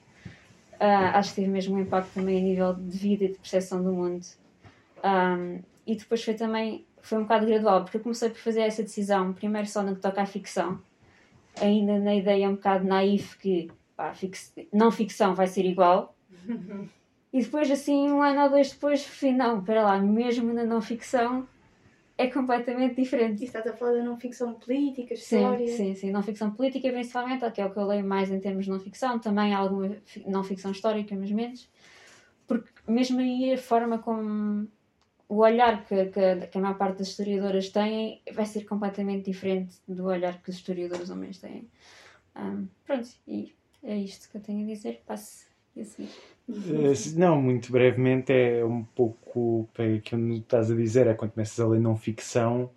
Uh, acho que teve mesmo um impacto também a nível de vida e de percepção do mundo. Um, e depois foi também, foi um bocado gradual, porque eu comecei por fazer essa decisão, primeiro só no que toca à ficção, ainda na ideia um bocado naif que pá, fix, não ficção vai ser igual. e depois, assim, um ano ou dois depois, fui, não, espera lá, mesmo na não ficção, é completamente diferente. E estás a falar da não ficção política, história? Sim, sim, sim. Não ficção política, principalmente, que é o que eu leio mais em termos de não ficção. Também alguma não ficção histórica, mas menos. Porque mesmo aí a forma como o olhar que, que, que, a maior parte das historiadoras têm vai ser completamente diferente do olhar que os historiadores homens têm. Um, pronto, e é isto que eu tenho a dizer. Passe a seguir. Eh, não, muito brevemente, é um pouco para aquilo que estás a dizer, é quando começas a ler não ficção,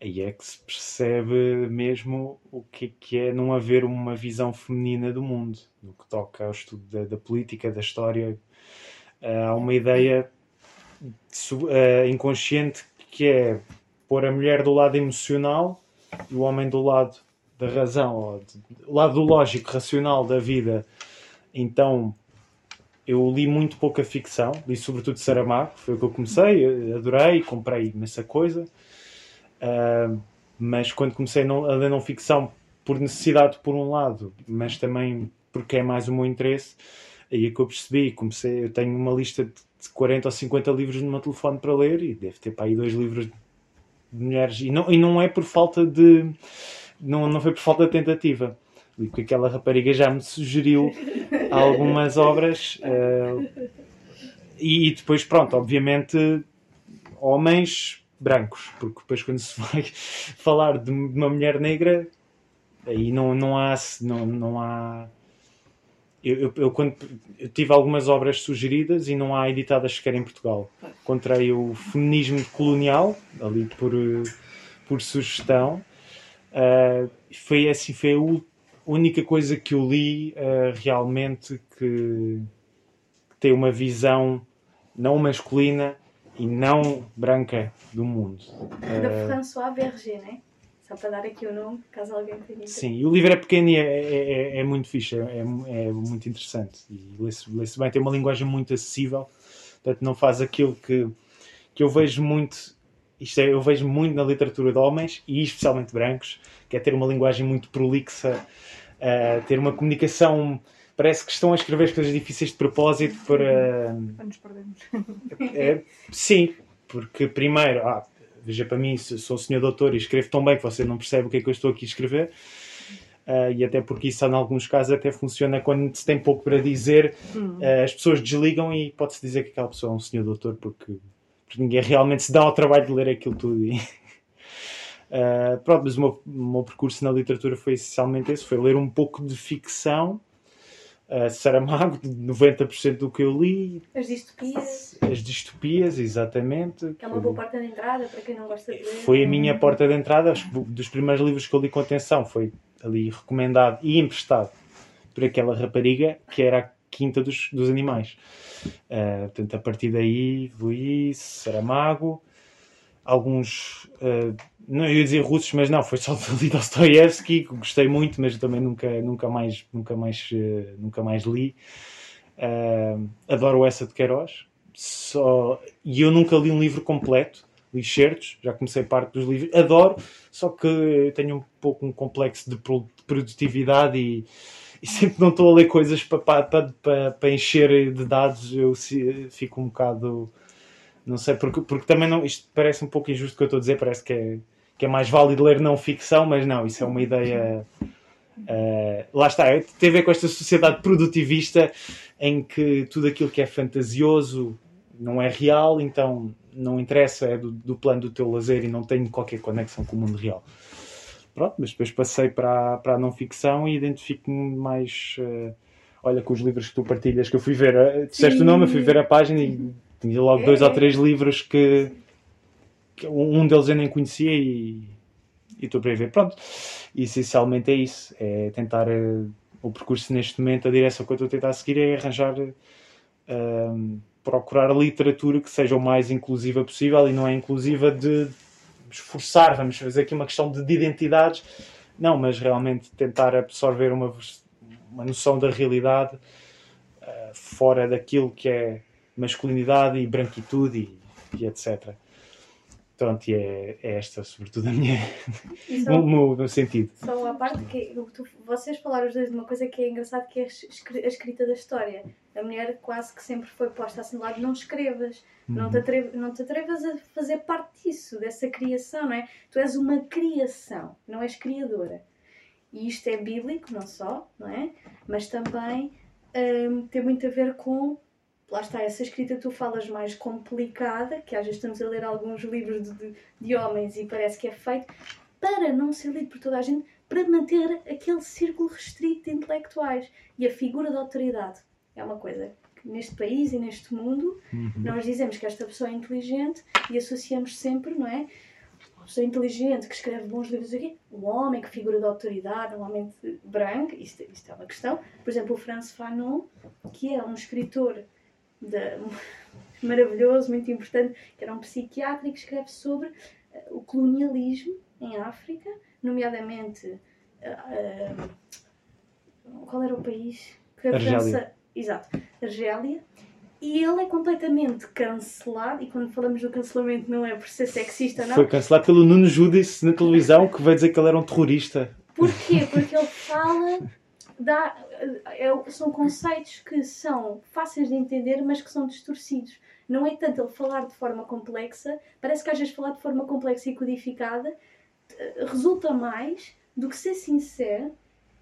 aí é que se percebe mesmo o que é, que é não haver uma visão feminina do mundo, no que toca ao estudo da, da política, da história. Uh, há uma ideia uh, inconsciente que é pôr a mulher do lado emocional e o homem do lado da razão, ou do lado do lógico, racional da vida. Então, eu li muito pouca ficção, li sobretudo Saramago, foi o que eu comecei, adorei, comprei imensa coisa. Uh, mas quando comecei a ler não ficção, por necessidade por um lado, mas também porque é mais o meu interesse, aí é que eu percebi. Comecei, eu tenho uma lista de 40 ou 50 livros no meu telefone para ler e deve ter para aí dois livros de mulheres. E não, e não é por falta de. Não, não foi por falta de tentativa. Porque aquela rapariga já me sugeriu algumas obras. Uh, e, e depois, pronto, obviamente, homens brancos, porque depois quando se vai falar de uma mulher negra, aí não, não há. Não, não há eu, eu, eu, quando, eu tive algumas obras sugeridas e não há editadas sequer em Portugal. Encontrei o Feminismo Colonial, ali por, por sugestão. Uh, foi assim, foi a única coisa que eu li uh, realmente que, que tem uma visão não masculina e não branca do mundo. Da uh, François Berger, né? Só para dar aqui o nome, caso alguém tenha. Sim, e o livro é pequeno e é, é, é, é muito fixe, é, é, é muito interessante. E lê-se lê bem, tem uma linguagem muito acessível, portanto, não faz aquilo que, que eu vejo muito. Isto é, eu vejo muito na literatura de homens e especialmente brancos, que é ter uma linguagem muito prolixa, uh, ter uma comunicação parece que estão a escrever as coisas difíceis de propósito para. Para nos perdermos. É, sim, porque primeiro, ah, veja para mim, sou o senhor doutor e escrevo tão bem que você não percebe o que é que eu estou aqui a escrever. Uh, e até porque isso, em alguns casos, até funciona quando se tem pouco para dizer, uh, as pessoas desligam e pode-se dizer que aquela pessoa é um senhor doutor porque, porque ninguém realmente se dá ao trabalho de ler aquilo tudo. E, uh, pronto, mas o meu, o meu percurso na literatura foi essencialmente esse: foi ler um pouco de ficção uh, Saramago, 90% do que eu li. As distopias. As distopias, exatamente. Que é uma boa porta de entrada para quem não gosta de ler. Foi a minha porta de entrada. Dos primeiros livros que eu li com atenção foi ali recomendado e emprestado por aquela rapariga que era a quinta dos, dos animais. Uh, portanto, a partir daí, Luís, Saramago alguns, uh, não ia dizer russos, mas não, foi só de Dostoevsky, que gostei muito, mas também nunca, nunca, mais, nunca, mais, uh, nunca mais li. Uh, adoro essa de Queiroz, só, e eu nunca li um livro completo, li certos, já comecei parte dos livros, adoro, só que tenho um pouco um complexo de produtividade e, e sempre não estou a ler coisas para, para, para, para encher de dados, eu fico um bocado não sei, porque, porque também não, isto parece um pouco injusto o que eu estou a dizer, parece que é, que é mais válido ler não ficção, mas não, isso é uma ideia. Uh, lá está, tem a ver com esta sociedade produtivista em que tudo aquilo que é fantasioso não é real, então não interessa, é do, do plano do teu lazer e não tem qualquer conexão com o mundo real. Pronto, mas depois passei para, para a não ficção e identifico-me mais. Uh, olha, com os livros que tu partilhas, que eu fui ver, uh, disseste o nome, eu fui ver a página e tinha logo dois ou três livros que, que, um deles eu nem conhecia e estou para ver. Pronto, e, essencialmente é isso: é tentar uh, o percurso neste momento, a direção que eu estou a tentar seguir é arranjar, uh, procurar literatura que seja o mais inclusiva possível e não é inclusiva de esforçar, vamos fazer aqui uma questão de, de identidades, não, mas realmente tentar absorver uma, uma noção da realidade uh, fora daquilo que é masculinidade e branquitude e, e etc. Pronto, e é, é, esta, sobretudo, a minha. Só, o meu, meu sentido. Só a parte que. Tu, vocês falaram os dois de uma coisa que é engraçado, que é a escrita da história. A mulher quase que sempre foi posta assim de lado: não escrevas, uhum. não, te atreve, não te atrevas a fazer parte disso, dessa criação, não é? Tu és uma criação, não és criadora. E isto é bíblico, não só, não é? Mas também hum, tem muito a ver com lá está, essa escrita que tu falas mais complicada, que às vezes estamos a ler alguns livros de, de, de homens e parece que é feito, para não ser lido por toda a gente, para manter aquele círculo restrito de intelectuais. E a figura da autoridade é uma coisa que neste país e neste mundo uhum. nós dizemos que esta pessoa é inteligente e associamos sempre, não é? uma pessoa inteligente que escreve bons livros aqui, um homem que figura de autoridade, um homem branco, isto, isto é uma questão. Por exemplo, o Franz Fanon, que é um escritor de, maravilhoso, muito importante, que era um psiquiatra e que escreve sobre uh, o colonialismo em África, nomeadamente. Uh, uh, qual era o país? Que a Argélia. França. Exato, Argélia. E ele é completamente cancelado, e quando falamos do cancelamento não é por ser sexista, não. Foi cancelado pelo Nuno Judice na televisão, que veio dizer que ele era um terrorista. Porquê? Porque ele fala. Dá, é, são conceitos que são fáceis de entender, mas que são distorcidos. Não é tanto ele falar de forma complexa, parece que às vezes falar de forma complexa e codificada eh, resulta mais do que ser sincero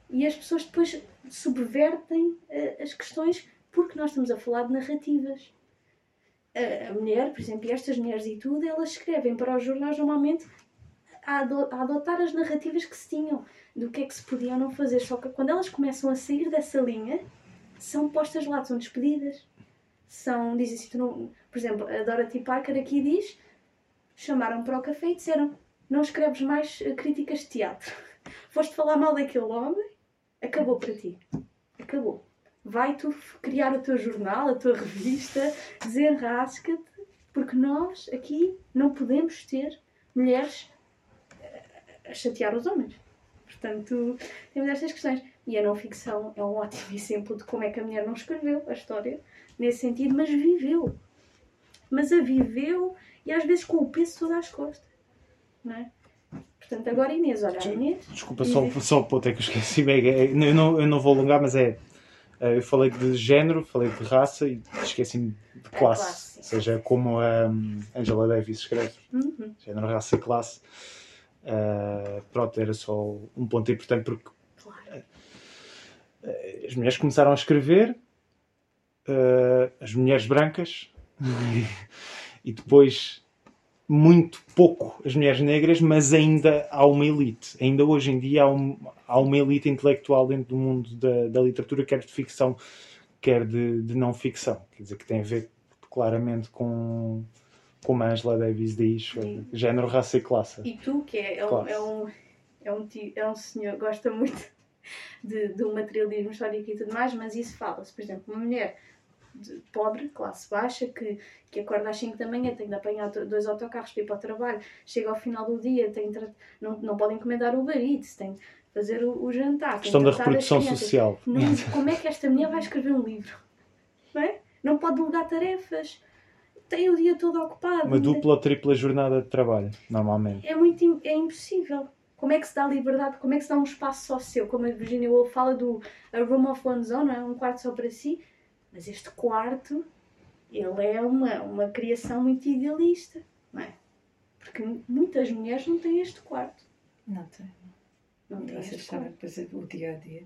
e as pessoas depois subvertem uh, as questões porque nós estamos a falar de narrativas. A, mulher, por exemplo, estas mulheres e tudo, elas escrevem para os jornais normalmente a, adotar as narrativas que se tinham do que é que se podia ou não fazer. Só que quando elas começam a sair dessa linha, são postas lá, são despedidas. São, dizem assim, não, por exemplo, a Dorothy Parker aqui diz: chamaram para o café e disseram: não escreves mais eh, críticas de teatro. Foste falar mal daquele homem, acabou para ti. Acabou vai tu criar o teu jornal, a tua revista, desenrasca-te, porque nós aqui não podemos ter mulheres chatear os homens. Portanto, temos estas questões. E a não ficção é um ótimo exemplo de como é que a mulher não escreveu a história nesse sentido, mas viveu. Mas a viveu e às vezes com o peso todo às costas. Não é? Portanto, agora Inês, olha, Inês. Desculpa, só, só o ponto é que eu esqueci. É, eu, não, eu não vou alongar, mas é Uh, eu falei de género, falei de raça e esqueci-me de classe. classe ou seja, como a um, Angela Davis escreve. Uhum. Género, raça, classe. Uh, pronto, era só um ponto importante porque claro. uh, as mulheres começaram a escrever, as mulheres brancas, e depois muito pouco as mulheres negras, mas ainda há uma elite. Ainda hoje em dia há, um, há uma elite intelectual dentro do mundo da, da literatura, quer de ficção, quer de, de, não ficção. Quer dizer, que tem a ver claramente com, como a Angela Davis diz, Sim. género, raça e classe. E tu, que é, é, um, é, um, é, um, é um senhor, gosta muito de, do materialismo histórico e tudo mais, mas isso fala-se, por exemplo, uma mulher pobre, classe baixa, que, que acorda às 5 da manhã, tem de apanhar dois autocarros para ir para o trabalho, chega ao final do dia, tem de, não, não pode encomendar o Eats, tem de fazer o, o jantar. Questão da reprodução social. Não, como é que esta mulher vai escrever um livro? Não, é? não pode delegar tarefas. Tem o dia todo ocupado. Uma dupla ou tripla jornada de trabalho, normalmente. É muito é impossível. Como é que se dá liberdade? Como é que se dá um espaço só seu? Como a Virginia Woolf fala do a room of one's own, não é? um quarto só para si. Mas este quarto, ele é uma, uma criação muito idealista, não é? Porque muitas mulheres não têm este quarto. Não têm. Não têm Vocês sabem, exemplo, o dia a dia,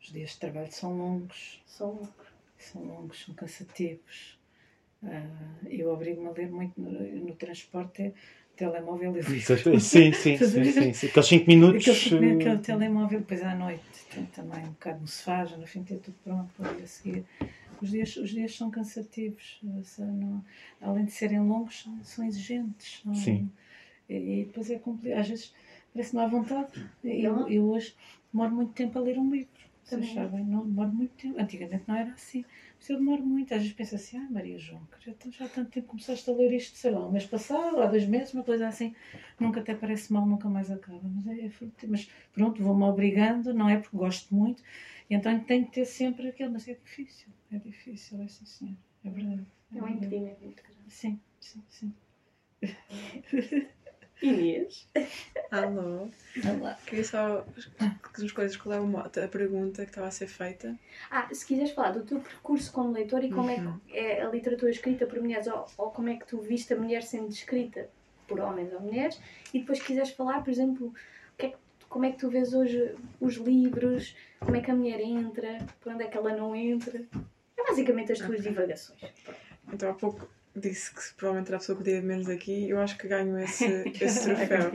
os dias de trabalho são longos. São longos. São longos, são cansativos. Uh, eu obrigo-me a ler muito no, no transporte. É, telemóvel e livro. Sim, sim, sim, sim, sim. Aqueles 5 minutos. Aquele, aquele telemóvel, depois à noite, tem também um bocado no sofá, já no fim tem tudo pronto para ir a seguir. Os dias, os dias são cansativos, não, além de serem longos, são, são exigentes. São, Sim. E, e, depois é complicado. Às vezes parece que não há vontade. Eu, eu hoje demoro muito tempo a ler um livro. Vocês sabem, não demoro muito tempo. Antigamente não era assim. Mas eu demoro muito. Às vezes penso assim, ah, Maria João, já, já há tanto tempo começaste a ler isto, sei lá, um mês passado, há dois meses, uma coisa assim. Nunca até parece mal, nunca mais acaba. Mas, é, é mas pronto, vou-me obrigando, não é porque gosto muito. E então tenho que ter sempre aquilo, mas é difícil. É difícil, é sim, senhor. É verdade. É, é um impedimento muito grande. Sim, sim, sim. Inês. Alô. Olá. Queria só que nos coisas qual é a pergunta que estava a ser feita. Ah, se quiseres falar do teu percurso como leitor e como uhum. é, é a literatura escrita por mulheres ou, ou, como é que tu viste a mulher sendo escrita por homens ou mulheres e depois quiseres falar, por exemplo, que é que como é que tu vês hoje os livros, como é que a mulher entra, por onde é que ela não entra. É basicamente as tuas divagações. Então há pouco disse que provavelmente era a pessoa que podia menos aqui, eu acho que ganho esse, esse troféu.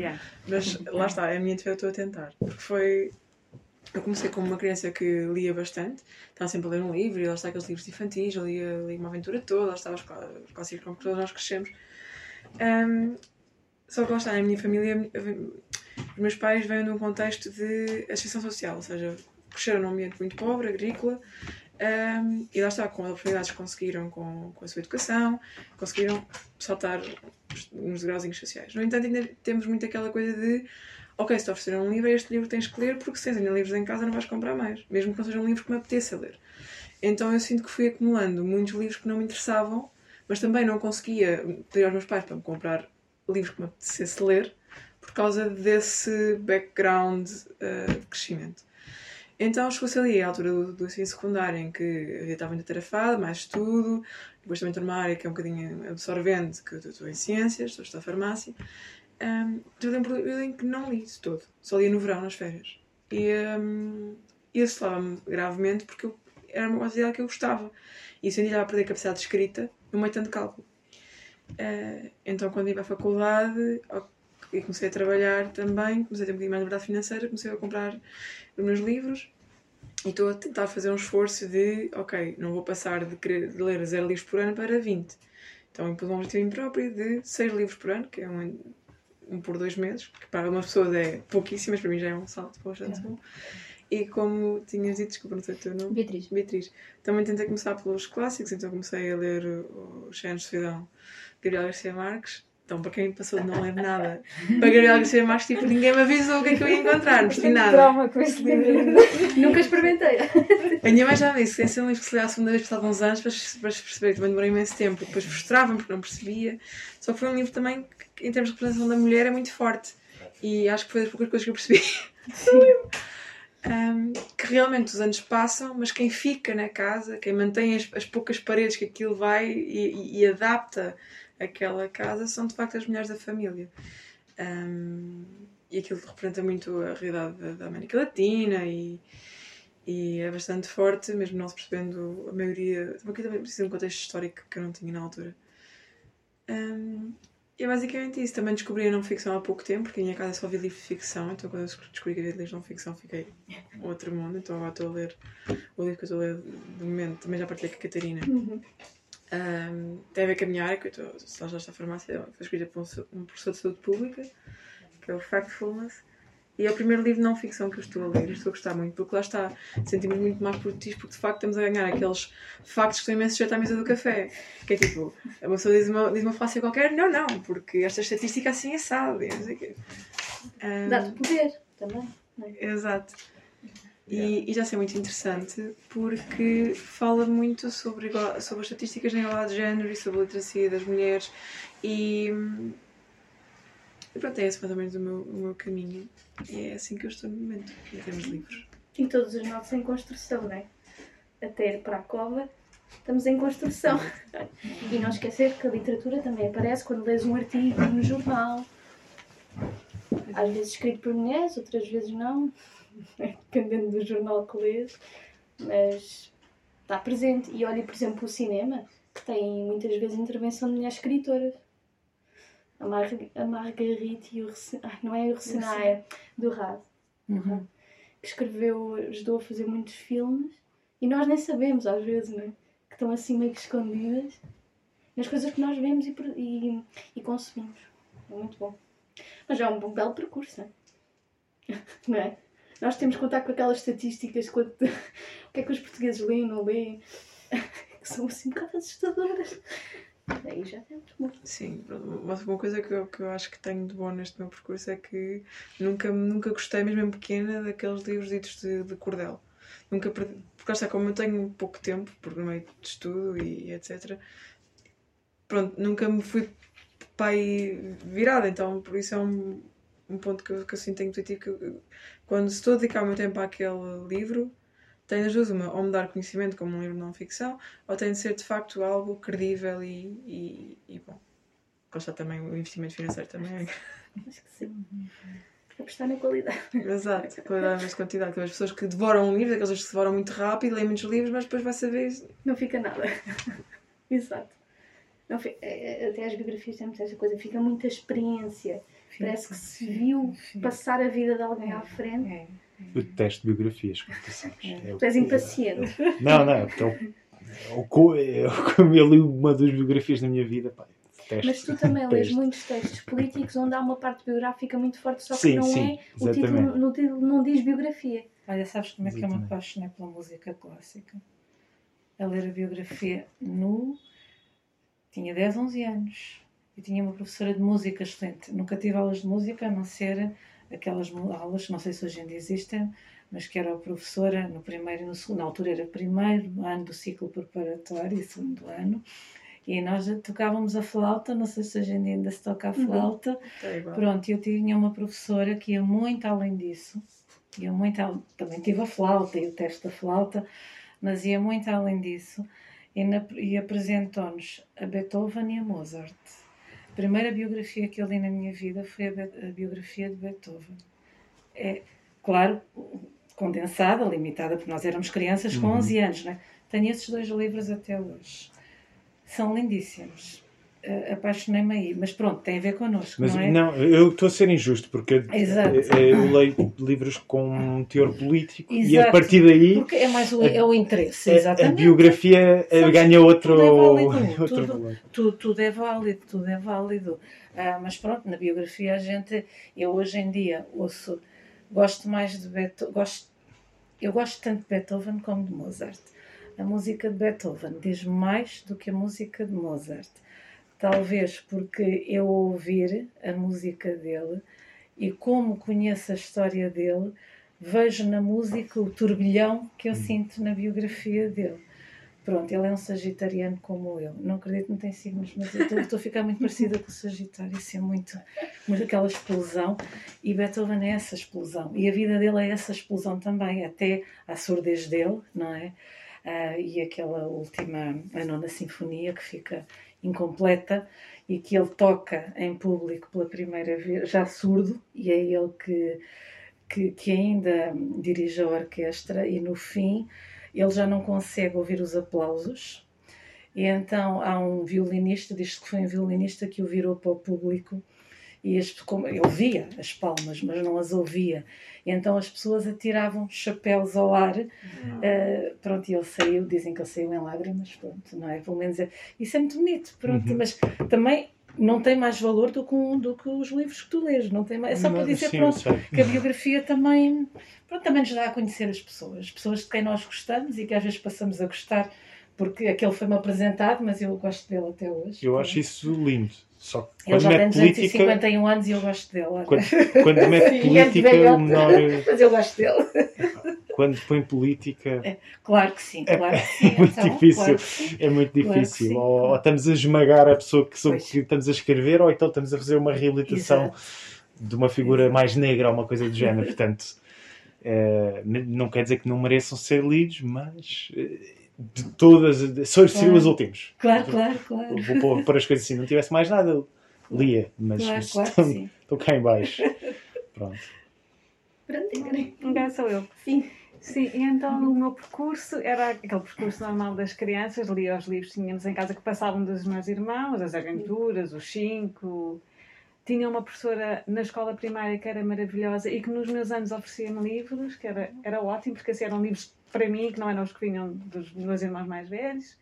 Mas lá está, é a minha defesa estou a tentar. Porque foi. Eu comecei como uma criança que lia bastante, estava sempre a ler um livro, e lá está aqueles livros infantis, eu lia, lia uma aventura toda, lá estava os clássicos com que todos nós crescemos. Um, Só que lá está, a minha família, os meus pais vêm num contexto de ascensão social, ou seja, cresceram num ambiente muito pobre, agrícola, um, e lá está, com as oportunidades que conseguiram com, com a sua educação, conseguiram saltar uns degrauzinhos sociais. No entanto, ainda temos muito aquela coisa de ok, se te oferecer um livro, este livro tens que ler, porque se tens ainda livros em casa não vais comprar mais, mesmo que não seja um livro que me apeteça ler. Então eu sinto que fui acumulando muitos livros que não me interessavam, mas também não conseguia pedir aos meus pais para me comprar livros que me apetecesse ler, por causa desse background uh, de crescimento. Então chegou-se ali a altura do, do ensino secundário em que eu estava muito atarefada, mais estudo, depois também estou numa área que é um bocadinho absorvente, que eu estou em ciências, estou a estudar farmácia. Um, eu lembro em que não li de todo, só li no verão, nas férias. E um, isso me gravemente porque eu, era uma atividade que eu gostava. E eu sentia a perder a capacidade de escrita no meio tanto cálculo. Uh, então, quando ia para a faculdade e comecei a trabalhar também, comecei a ter um bocadinho mais liberdade financeira, comecei a comprar os meus livros e estou a tentar fazer um esforço de, ok, não vou passar de, querer, de ler 0 livros por ano para 20. Então, impus um objetivo próprio de 6 livros por ano, que é um, um por dois meses, que para uma pessoa é pouquíssimo, mas para mim já é um salto bastante bom. E como tinhas dito, desculpa, não sei o teu nome. Beatriz. Beatriz. Também tentei começar pelos clássicos, então comecei a ler o Xenos de Solidão, Gabriel Garcia Marques. Então, para quem passou de não ler nada, para Gabriel Garcia Marques, tipo, ninguém me avisou o que é que eu ia encontrar, não percebi nada. trauma com esse livro. Nunca experimentei. A minha mãe já me disse que esse é um livro que se lê a segunda vez, passava uns anos para, para perceber, também demorei imenso tempo. Depois frustrava-me porque não percebia. Só que foi um livro também que, em termos de representação da mulher, é muito forte. E acho que foi das poucas coisas que eu percebi. um, que realmente os anos passam, mas quem fica na casa, quem mantém as, as poucas paredes que aquilo vai e, e, e, adapta aquela casa, são de facto as mulheres da família. Um, e aquilo representa muito a realidade da, América Latina e, e é bastante forte, mesmo não se percebendo a maioria. Aqui também precisa de um contexto histórico que eu não tinha na altura. Um, e é basicamente isso. Também descobri a não ficção há pouco tempo, porque em minha casa só vi livro de ficção, então quando eu descobri que havia livros de não ficção fiquei outro mundo. Então agora estou a ler o livro que eu estou a ler de momento, também já partilhei com a Catarina. Uhum. Um, tem a ver com a minha área, que eu estou, já está farmácia, foi escrita por um, professor de saúde pública, que é o Factfulness. E é o primeiro livro de não ficção que eu estou a ler estou a gostar muito, porque lá está, sentimos muito mais produtivos, porque de facto estamos a ganhar aqueles factos que estão imenso sujeitos à mesa do café. Que é tipo, uma pessoa diz uma, diz uma falácia qualquer, não, não, porque esta estatística assim é. Um, Dá-te poder também. É? Exato. E, e, já sei muito interessante porque fala muito sobre, sobre as estatísticas na igualdade de género e sobre a literacia das mulheres e e pronto, é esse mais ou menos o meu, o meu caminho. E é assim que eu estou no momento, em termos de livros. E todos os nossos em construção, não é? Até ir para a cova, estamos em construção. E não esquecer que a literatura também aparece quando lês um artigo no jornal. Às vezes escrito por mulheres, outras vezes não, dependendo do jornal que lês. Mas está presente. E olha, por exemplo, o cinema, que tem muitas vezes intervenção de mulheres escritoras a, Mar a Marguerite e o ah, não é o Ressenaia, é do Rad, uhum. que escreveu, ajudou a fazer muitos filmes e nós nem sabemos às vezes, não é? Que estão assim meio que escondidas nas coisas que nós vemos e, e, e consumimos. É muito bom. Mas é um, um belo percurso, não é? é? Nós temos que contar com aquelas estatísticas, quanto, o que é que os portugueses leem ou não leem, que são assim um bocado assustadoras. Aí já é muito. Sim, mas uma coisa que eu, que eu acho que tenho de bom neste meu percurso é que nunca, nunca gostei, mesmo em pequena, daqueles livros ditos de, de cordel. Nunca perdi, porque que como eu tenho pouco tempo, por meio de estudo e, e etc., pronto, nunca me fui pai virada, então por isso é um, um ponto que eu, que eu sinto intuitivo que eu, quando estou a dedicar o meu tempo àquele livro tem as duas, uma, ou me dar conhecimento como um livro de não-ficção, ou tem de ser de facto algo credível e, e, e bom. Gosta também o investimento financeiro também. Acho que sim. Apostar na qualidade. Exato, qualidade mais quantidade. Aquelas pessoas que devoram um livro, aquelas que devoram muito rápido, leem muitos livros, mas depois vai saber. Não fica nada. Exato. Não, é, é, até as biografias têm muita coisa, fica muita experiência. Fica, Parece que se viu passar a vida de alguém à frente. É eu detesto biografias, como tu sabes. É, tu és impaciente. Não, não, é porque eu, eu, eu, eu, li uma das biografias da minha vida, pá, Mas tu também lês muitos textos políticos onde há uma parte biográfica muito forte, só que sim, não sim, é. O título, no título não diz biografia. Olha, sabes como é que eu me apaixonei pela música clássica? A ler a biografia no. Tinha 10, 11 anos e tinha uma professora de música excelente. Nunca tive aulas de música, a não ser aquelas aulas, não sei se hoje em dia existem, mas que era a professora no primeiro e no segundo, na altura era primeiro ano do ciclo preparatório e segundo ano, e nós tocávamos a flauta, não sei se hoje em dia ainda se toca a uhum. flauta. Uhum. Pronto, eu tinha uma professora que ia muito além disso, ia muito além, também tive a flauta e o teste da flauta, mas ia muito além disso e, e apresentou-nos a Beethoven e a Mozart. A primeira biografia que eu li na minha vida foi a, biografia de Beethoven. É, claro, condensada, limitada, porque nós éramos crianças com uhum. 11 anos, né? Tenho esses dois livros até hoje. São lindíssimos. Apaixonei-me aí, mas pronto, tem a ver connosco. Mas não, é? não eu estou a ser injusto porque Exato. eu leio livros com um teor político Exato. e a partir daí. Porque é mais o, é o interesse, exatamente. A biografia eh, Sabes, ganha outro, tudo é válido, outro tudo, tudo, tudo, é válido, tudo é válido. Ah, mas pronto, na biografia a gente, eu hoje em dia ouço, gosto mais de Beethoven, gosto eu gosto tanto de Beethoven como de Mozart. A música de Beethoven diz mais do que a música de Mozart. Talvez porque eu ouvir a música dele e como conheço a história dele, vejo na música o turbilhão que eu sinto na biografia dele. Pronto, ele é um sagitariano como eu. Não acredito que não tem signos, mas eu estou, a ficar muito parecida com o Sagitário. Isso é muito, muito aquela explosão. E Beethoven é essa explosão. E a vida dele é essa explosão também, até a surdez dele, não é? Uh, e aquela última, a nona sinfonia, que fica incompleta e que ele toca em público pela primeira vez, já surdo, e é ele que, que, que ainda dirige a orquestra. E no fim ele já não consegue ouvir os aplausos. E então há um violinista, diz que foi um violinista que o virou para o público e as, como, ele via as palmas, mas não as ouvia. E então as pessoas atiravam chapéus ao ar. Uh, pronto, e ele saiu, dizem que ele saiu em lágrimas, pronto, não é? Pelo menos é, isso é muito bonito, pronto, uhum. mas também não tem mais valor do que, um, do que os livros que tu lês, não tem mais, é só para dizer, sim, pronto, que a biografia também pronto, também nos dá a conhecer as pessoas, as pessoas de quem nós gostamos e que às vezes passamos a gostar porque aquele foi-me apresentado, mas eu gosto dele até hoje. Eu acho isso lindo. Só que ele já tem 251 anos e eu gosto dele. Quando, quando mete é política, é o menor. Mas eu gosto dele. Quando põe política. É, claro que sim, claro que sim. É, muito então, difícil. Claro é muito difícil. Claro ou, ou, estamos a esmagar a pessoa que, sobre que estamos a escrever, ou então estamos a fazer uma reabilitação Exato. de uma figura Exato. mais negra ou uma coisa do género. Portanto Uh, não quer dizer que não mereçam ser lidos, mas uh, de todas, só claro. os últimos. Claro, claro, claro. Vou pôr as coisas assim, não tivesse mais nada, lia, mas claro, claro estão, cá em baixo. Pronto. Agora sou eu. Sim. Sim, e então o meu percurso era aquele percurso normal das crianças, lia os livros que tínhamos em casa que passavam dos meus irmãos, as aventuras, os cinco, tinha uma professora na escola primária que era maravilhosa e que nos meus anos oferecia-me livros, que era, era ótimo, porque assim eram livros para mim, que não eram os que vinham dos meus irmãos mais velhos.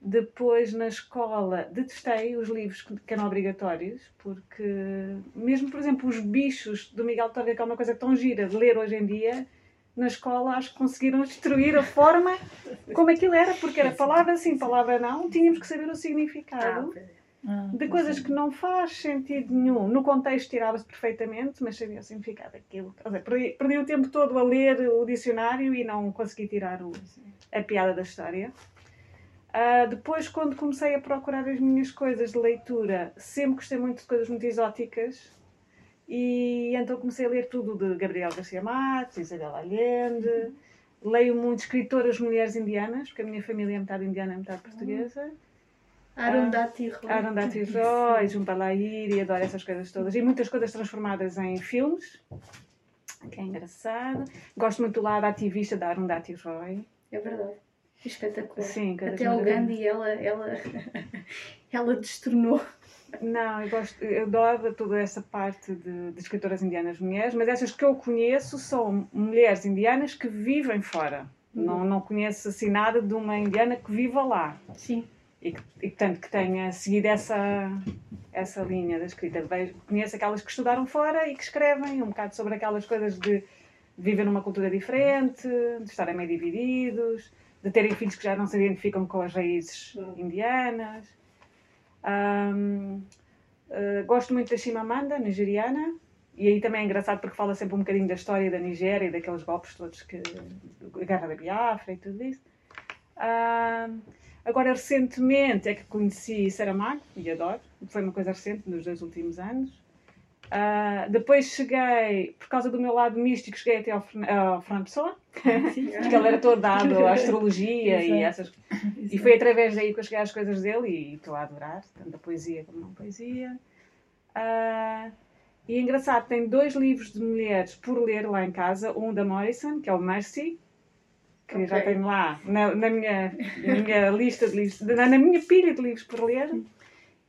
Depois, na escola, detestei os livros que eram obrigatórios, porque, mesmo, por exemplo, os bichos do Miguel Torre, que é uma coisa tão gira de ler hoje em dia, na escola acho que conseguiram destruir a forma como aquilo era, porque era palavra sim, palavra não, tínhamos que saber o significado. Ah, ah, de coisas que não faz sentido nenhum. No contexto tirava-se perfeitamente, mas sabia o significado daquilo. Dizer, perdi, perdi, o tempo todo a ler o dicionário e não consegui tirar o, a piada da história. Uh, depois, quando comecei a procurar as minhas coisas de leitura, sempre gostei muito de coisas muito exóticas. E então comecei a ler tudo de Gabriel Garcia Marques, Isabel Allende. Leio muito escritoras mulheres indianas, porque a minha família é metade indiana e metade portuguesa. Arundhati Roy. Arundhati Roy, Jumpalairi, adoro essas coisas todas. E muitas coisas transformadas em filmes, que é engraçado. Gosto muito lá da ativista da Arundhati Roy. É verdade. Espetacular. Sim, Até o Gandhi ela, ela, ela destornou. Não, eu, gosto, eu adoro toda essa parte de, de escritoras indianas mulheres, mas essas que eu conheço são mulheres indianas que vivem fora. Uhum. Não, não conheço assim nada de uma indiana que viva lá. Sim. E, portanto que tenha seguido essa, essa linha da escrita. Conheço aquelas que estudaram fora e que escrevem um bocado sobre aquelas coisas de viver numa cultura diferente, de estarem meio divididos, de terem filhos que já não se identificam com as raízes indianas. Um, uh, eh, gosto muito da Chimamanda, nigeriana, e aí também é engraçado porque fala sempre um bocadinho da história da Nigéria e daqueles golpes todos que. a guerra da Biafra e tudo isso. Uh, agora, recentemente é que conheci Saramago e adoro, foi uma coisa recente, nos dois últimos anos. Uh, depois cheguei, por causa do meu lado místico, cheguei até ao, ao Fernando Pessoa, porque ele era todo dado à astrologia e essas E foi através daí que eu cheguei às coisas dele e estou a adorar, tanto a poesia como não poesia. Uh, e é engraçado, tem dois livros de mulheres por ler lá em casa, um da Morrison, que é o Mercy, que okay. já tenho lá na, na minha, na minha lista de livros, na, na minha pilha de livros por ler.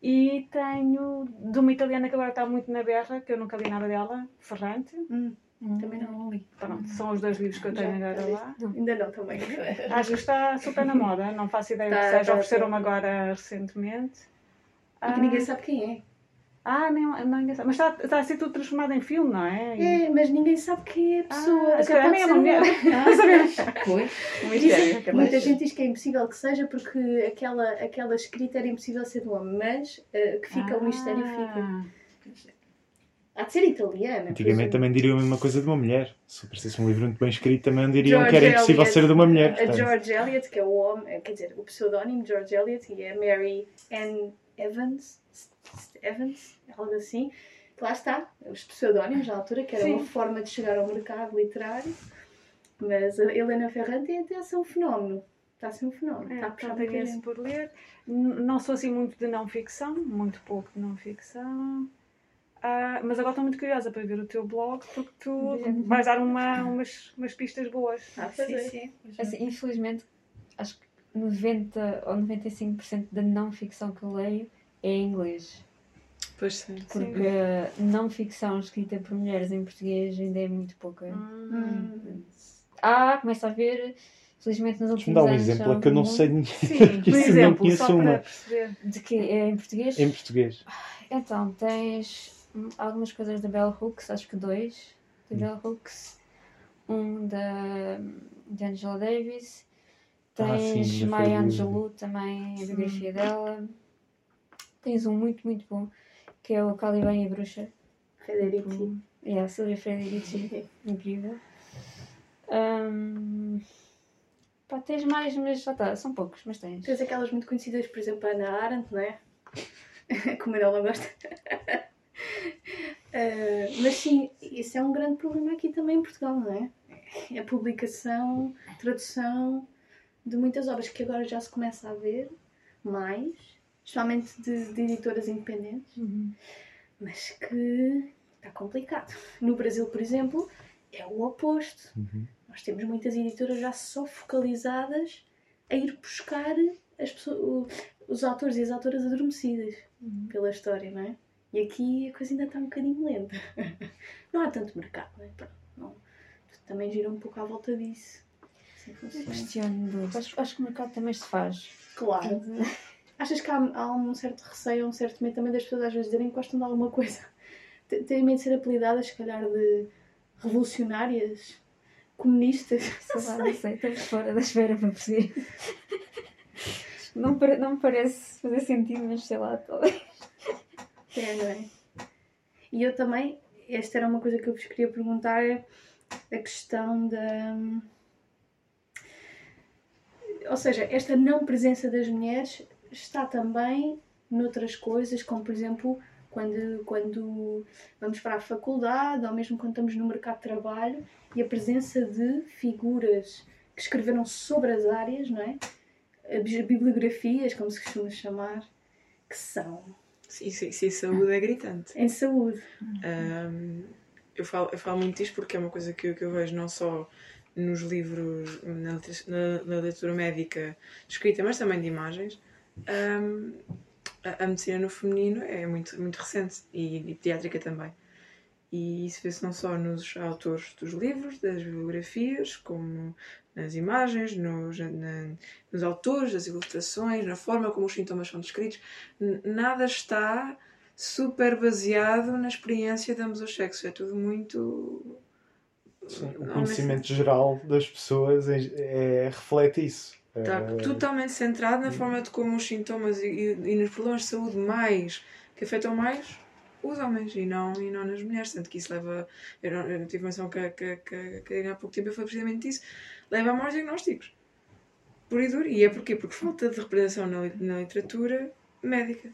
E tenho de uma italiana que agora está muito na berra, que eu nunca li nada dela, Ferrante. Hum, hum, também não li. Pronto, são os dois livros que eu tenho Já, agora lá. Ainda não, também. Acho que está super na moda, não faço ideia tá, que seja. Tá, Ofereceram-me tá. agora recentemente. E que ah, ninguém sabe quem é. Ah, não, não ninguém sabe. Mas está, está a ser tudo transformado em filme, não é? É, mas ninguém sabe quem é a pessoa. Ah, calhar nem é uma mulher. Ah, sabemos. Pois. Dizem, muita gente diz que é impossível que seja porque aquela, aquela escrita era impossível ser do homem, mas uh, que fica, ah. o mistério fica. Há de ser italiana. Antigamente também diriam a mesma coisa de uma mulher. Se aparecesse um livro muito bem escrito, também diriam George que era impossível Eliot, ser de uma mulher. Portanto. A George Eliot, que é o homem, quer dizer, o pseudónimo George Eliot, e a Mary Ann Evans Evans, algo assim. Lá está, os pseudónimos na altura, que era Sim. uma forma de chegar ao mercado literário. Mas a Helena Ferrante até a ser um fenómeno. Está a ser um fenómeno. É, está a puxar um por ler. Não sou assim muito de não ficção, muito pouco de não ficção. Uh, mas agora estou muito curiosa para ver o teu blog porque tu vais dar uma, umas, umas pistas boas. Ah, sim, sim. Assim, infelizmente, acho que 90 ou 95% da não ficção que eu leio é em inglês. Pois sim. Porque sim. não ficção escrita por mulheres em português ainda é muito pouca. Hum. Ah, começa a ver. Felizmente nos últimos anos. Dá um exemplo, é que eu não sei ninguém. Sim, por exemplo, não conheço uma. De que? É em português? Em português. Então, tens algumas coisas da Bell Hooks, acho que dois. Da Bell Hooks. Um da de Angela Davis. Tens ah, Maya Angelou também, a biografia dela. Tens um muito, muito bom que é o Caliban e a Bruxa. Federici. É, a Silvia Federici. Incrível. Um, pá, tens mais, mas já está, são poucos, mas tens. Tens aquelas muito conhecidas, por exemplo, a Ana Arendt, não é? Como ela gosta. uh, mas sim, isso é um grande problema aqui também em Portugal, não é? A publicação, tradução de muitas obras que agora já se começa a ver mais especialmente de, de editoras independentes, uhum. mas que está complicado. No Brasil, por exemplo, é o oposto. Uhum. Nós temos muitas editoras já só focalizadas a ir buscar as pessoas, os autores e as autoras adormecidas uhum. pela história, não é? E aqui a coisa ainda está um bocadinho lenta. não há tanto mercado, não é? Pronto, não. Também gira um pouco à volta disso. Assim questiono. Acho, acho que o mercado também se faz. Claro. Achas que há, há, um certo receio, um certo medo também das pessoas às vezes dizerem que gostam de alguma coisa? Têm medo de ser apelidadas, se calhar, de revolucionárias, comunistas? Sei lá, não sei, estamos fora da esfera para perceber. Não, não me parece fazer sentido, mas sei lá, talvez. É, não é? E eu também, esta era uma coisa que eu vos queria perguntar, é a questão da. Ou seja, esta não presença das mulheres está também noutras coisas, como por exemplo quando, quando vamos para a faculdade ou mesmo quando estamos no mercado de trabalho e a presença de figuras que escreveram sobre as áreas, não é? As bibliografias, como se costuma chamar, que são. Sim, sim, sim saúde é gritante. Em saúde. Um, eu, falo, eu falo muito disto porque é uma coisa que, que eu vejo não só nos livros, na, na, na leitura médica escrita, mas também de imagens um, a, a, medicina no feminino é muito, muito recente e, e pediátrica também. E isso vê-se não só nos autores dos livros, das biografias, como nas imagens, nos, na, nos autores, nas ilustrações, na forma como os sintomas são descritos. Nada está super baseado na experiência de ambos os sexos. É tudo muito. Sim, o conhecimento geral das pessoas é, é, reflete isso. Está é... totalmente centrado na forma de como os sintomas e, e, e nos problemas de saúde mais que afetam mais os homens e não, e não nas mulheres. Tanto que isso leva. Eu, não, eu tive menção que, que, que, que há pouco tempo foi precisamente isso. Leva a maus diagnósticos. Por e duro. E é porquê? Porque falta de representação na, na literatura médica.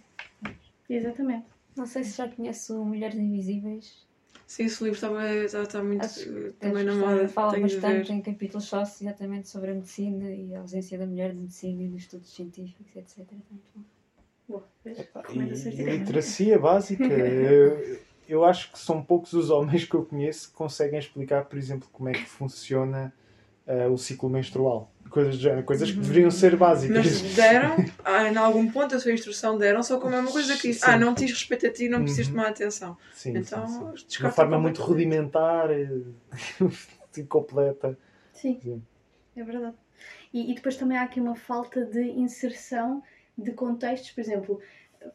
Exatamente. Não sei se já conhece o Mulheres Invisíveis. Sim, esse livro está, está, está muito Acho, também na moda. Fala bastante em capítulos só exatamente sobre a medicina e a ausência da mulher de medicina e dos estudos científicos, etc. Boa, e, literacia básica. eu, eu acho que são poucos os homens que eu conheço que conseguem explicar, por exemplo, como é que funciona uh, o ciclo menstrual. Coisas do género, coisas que deveriam ser básicas. Mas deram, ah, em algum ponto a sua instrução deram, só como é uma coisa que diz, ah, não diz respeito a ti, não precisas uhum. tomar atenção. Sim, então, sim, sim. De uma forma muito rudimentar e completa. Sim, sim, é verdade. E, e depois também há aqui uma falta de inserção de contextos, por exemplo,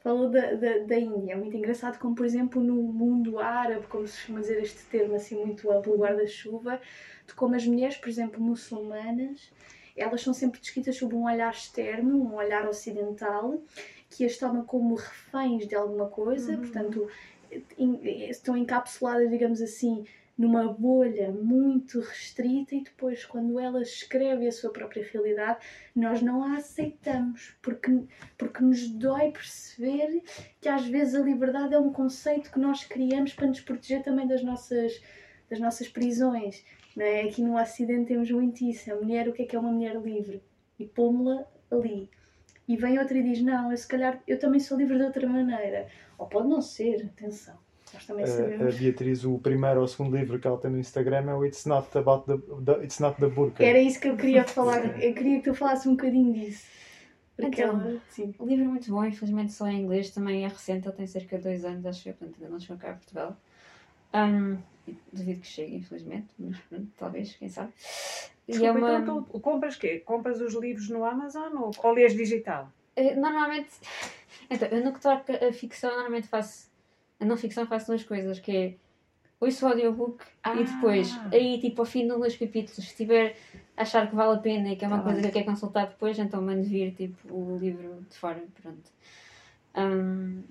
falou da, da, da Índia, é muito engraçado como, por exemplo, no mundo árabe, como se chama dizer este termo assim muito amplo, guarda-chuva, de como as mulheres, por exemplo, muçulmanas, elas são sempre descritas sob um olhar externo, um olhar ocidental, que as toma como reféns de alguma coisa, uhum. portanto, estão encapsuladas, digamos assim, numa bolha muito restrita e depois quando ela escreve a sua própria realidade nós não a aceitamos porque porque nos dói perceber que às vezes a liberdade é um conceito que nós criamos para nos proteger também das nossas das nossas prisões não é? aqui no Ocidente temos muito isso. A mulher o que é que é uma mulher livre? E pomos-la ali. E vem outra e diz não eu se calhar eu também sou livre de outra maneira. Ou pode não ser atenção sabemos. A, Beatriz, o primeiro ou o segundo livro que ela tem no Instagram é o It's Not About the, the It's Not the Burka. Era isso que eu queria falar. Eu queria que tu falasses um bocadinho disso. Porque então, ela, sim. O livro é muito bom, infelizmente só em inglês, também é recente, ele tem cerca de dois anos, acho que portanto ainda não chegou cá a Portugal. Um, duvido que chegue, infelizmente, mas pronto, talvez, quem sabe. Desculpa, e é uma... então tu compras quê? Compras os livros no Amazon ou, ou lês digital? Eh, normalmente, então, eu no que toca a ficção, normalmente faço a não ficção faço duas coisas, que é ouço o audiobook ah. e depois, aí tipo ao fim de um dos capítulos, se tiver achar que vale a pena e que é uma tá coisa bem. que eu quero consultar depois, então mando vir tipo o livro de fora, pronto. Um,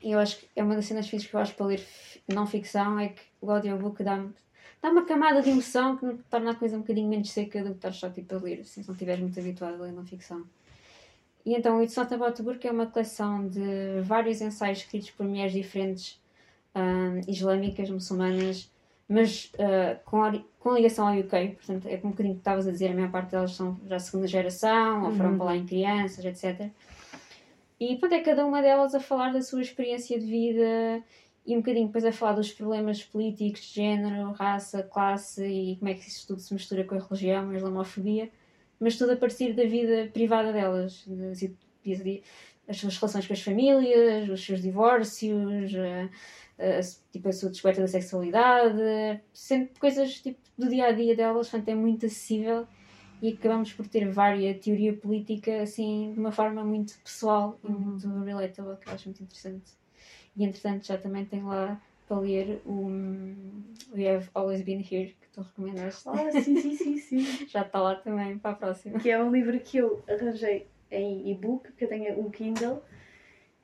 eu acho que é uma das cenas fixas que eu acho para ler não ficção é que o audiobook dá-me dá uma camada de emoção que torna a coisa um bocadinho menos seca do que estar só tipo a ler, assim, se não estiveres muito habituado a ler não ficção. E então o It's Not About the Burqa é uma coleção de vários ensaios escritos por mulheres diferentes um, islâmicas, muçulmanas, mas uh, com, com ligação ao UK, portanto é como um bocadinho que estavas a dizer, a maior parte delas são já segunda geração, ou foram uhum. para lá em crianças, etc. E pronto, é cada uma delas a falar da sua experiência de vida e um bocadinho depois a falar dos problemas políticos, de género, raça, classe e como é que isso tudo se mistura com a religião, a islamofobia mas tudo a partir da vida privada delas, as suas relações com as famílias, os seus divórcios, a, a, tipo, a sua descoberta da sexualidade, sempre coisas tipo, do dia a dia delas, portanto é muito acessível e acabamos por ter várias teoria política assim de uma forma muito pessoal e uhum. muito relatable, que eu acho muito interessante. E entretanto já também tem lá para ler o We Have Always Been Here, que tu recomendaste. Ah, sim, sim, sim, sim. Já está lá também para a próxima. Que é um livro que eu arranjei em e-book, que eu tenho um Kindle,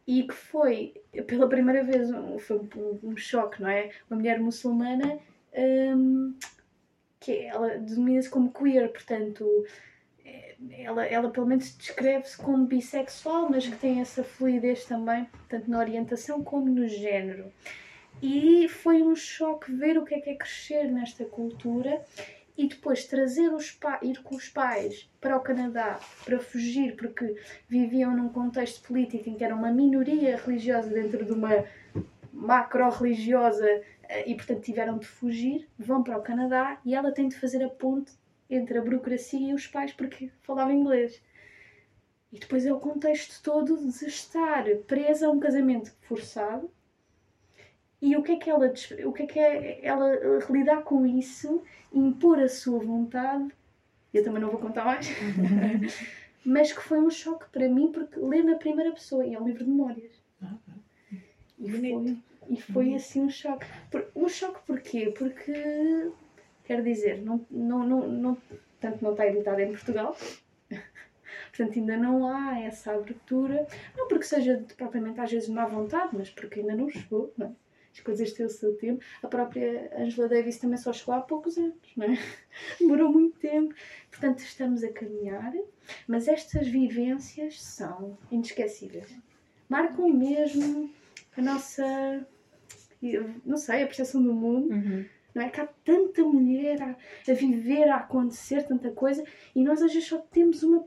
e que foi, pela primeira vez, um, foi um, choque, não é? Uma mulher muçulmana um, que ela denomina-se como queer, portanto, é, ela, ela pelo menos descreve-se como bissexual, mas que tem essa fluidez também, tanto na orientação como no género. E foi um choque ver o que é que é crescer nesta cultura e depois trazer os ir com os pais para o Canadá para fugir, porque viviam num contexto político em que era uma minoria religiosa dentro de uma macro-religiosa eh, e, portanto, tiveram de fugir, vão para o Canadá e ela tem de fazer a ponte entre a burocracia e os pais porque falava inglês. E depois é o contexto todo de estar presa a um casamento forçado e o que é que ela, o que é que é ela lidar com isso, impor a sua vontade, eu também não vou contar mais, mas que foi um choque para mim porque ler na primeira pessoa e é um livro de memórias. E foi, e foi assim um choque. Um choque porquê? Porque, quer dizer, não, não, não, não, tanto não está editado em Portugal, portanto ainda não há essa abertura, não porque seja propriamente às vezes má vontade, mas porque ainda não chegou, não é? As coisas têm o seu tempo. A própria Angela Davis também só chegou há poucos anos, não é? Demorou muito tempo. Portanto, estamos a caminhar, mas estas vivências são inesquecíveis. Marcam mesmo a nossa, não sei, a percepção do mundo. Uhum. Não é que há tanta mulher a, a viver, a acontecer tanta coisa e nós às vezes só temos uma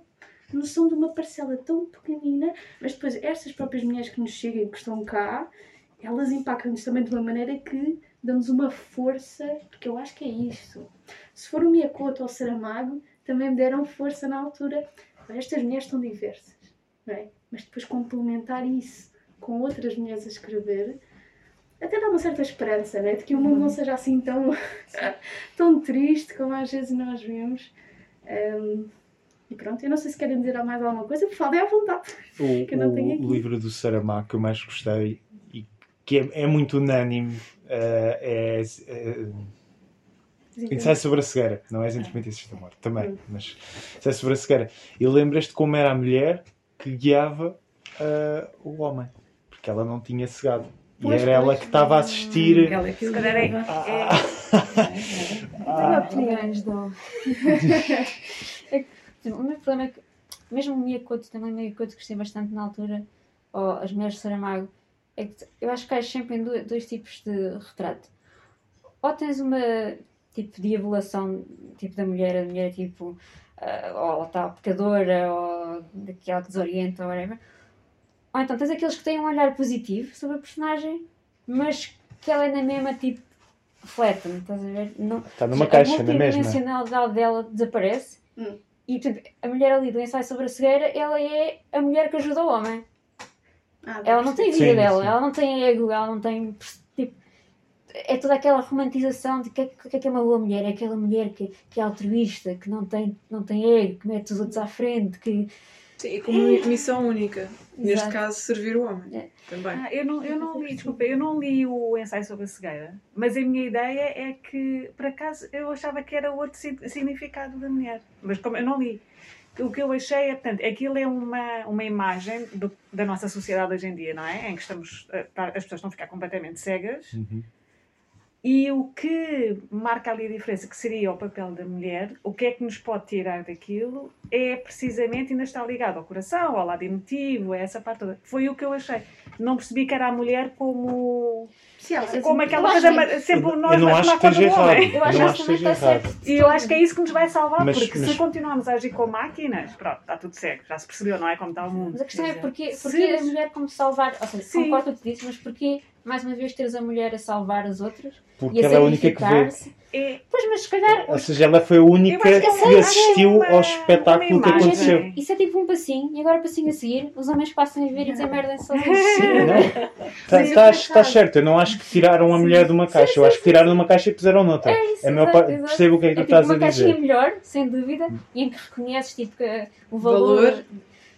noção de uma parcela tão pequenina, mas depois estas próprias mulheres que nos chegam, que estão cá, elas impactam-nos também de uma maneira que dão-nos uma força, porque eu acho que é isto. Se for o Miyakoto ou o Saramago, também me deram força na altura. Estas mulheres estão diversas, não é? Mas depois complementar isso com outras mulheres a escrever, até dá uma certa esperança, né? De que o mundo não uhum. seja assim tão, tão triste como às vezes nós vemos. Um, e pronto, eu não sei se querem dizer mais alguma coisa, por favor, é à vontade. O, que eu não tenho aqui. o livro do Saramago que eu mais gostei que é, é muito unânime, uh, é, é Ensaio sobre a cegueira, não é as intermitências da morte, também, mas ensaio sobre a cegueira. E lembras-te como era a mulher que guiava uh, o homem, porque ela não tinha cegado. E pois, era ela que estava a assistir. Hum, ela é que se calhar é. Tenho opiniões, do. O meu problema é que, mesmo o Miyakoto, também o Miyakoto gostei bastante na altura, ou as mulheres de Saramago, é eu acho que há sempre em dois, dois tipos de retrato. Ou tens uma tipo de evolução tipo da mulher, a mulher tipo uh, ou está pecadora ou daquela que desorienta ou whatever. Ou então tens aqueles que têm um olhar positivo sobre a personagem, mas que ela é na mesma tipo reflete-me, estás a ver? Não, está numa caixa, na mesma. A dimensionalidade dela desaparece hum. e portanto, a mulher ali do ensaio sobre a cegueira, ela é a mulher que ajuda o homem. Ah, ela não tem vida sim, dela, sim. ela não tem ego, ela não tem. Tipo, é toda aquela romantização de que, que, que é uma boa mulher, é aquela mulher que, que é altruísta, que não tem, não tem ego, que mete os outros à frente, que. Sim, com uma missão única. Neste caso, servir o homem. É. Também. Ah, eu, não, eu não li, desculpa, eu não li o ensaio sobre a cegueira, mas a minha ideia é que, por acaso, eu achava que era outro significado da mulher. Mas como eu não li o que eu achei é, portanto, aquilo é uma, uma imagem do, da nossa sociedade hoje em dia, não é? Em que estamos, eh, tá, as pessoas estão a ficar completamente cegas. Uhum. E o que marca ali a diferença, que seria o papel da mulher, o que é que nos pode tirar daquilo, é precisamente, ainda está ligado ao coração, ao lado emotivo, a essa parte toda. Foi o que eu achei. Não percebi que era a mulher como Sim, como aquela coisa, que... sempre nós eu não acho que esteja errado. Eu acho, eu acho que esteja errado. E eu acho que é isso que nos vai salvar, mas, porque mas... se continuarmos a agir com máquinas, pronto, está tudo cego, já se percebeu, não é? Como está o mundo. Mas a questão é porque, porque a mulher como salvar, ou seja, Sim. concordo com o que disse, mas porque mais uma vez teres a mulher a salvar as outras porque e a ela é a única que vê. É... Pois, mas se calhar. Ou seja, ela foi a única que, que assistiu uma, ao espetáculo que aconteceu. Isso é tipo um passinho, e agora o passinho a seguir, os homens passam a ver e dizem merda só Estás tá certo, eu não acho que tiraram a mulher de uma caixa, eu acho que tiraram de uma caixa e puseram noutra. É isso, é meu exato, Percebo o que é que tu é tipo estás a dizer. Uma caixinha melhor, sem dúvida, e em que reconheces tipo, o valor. valor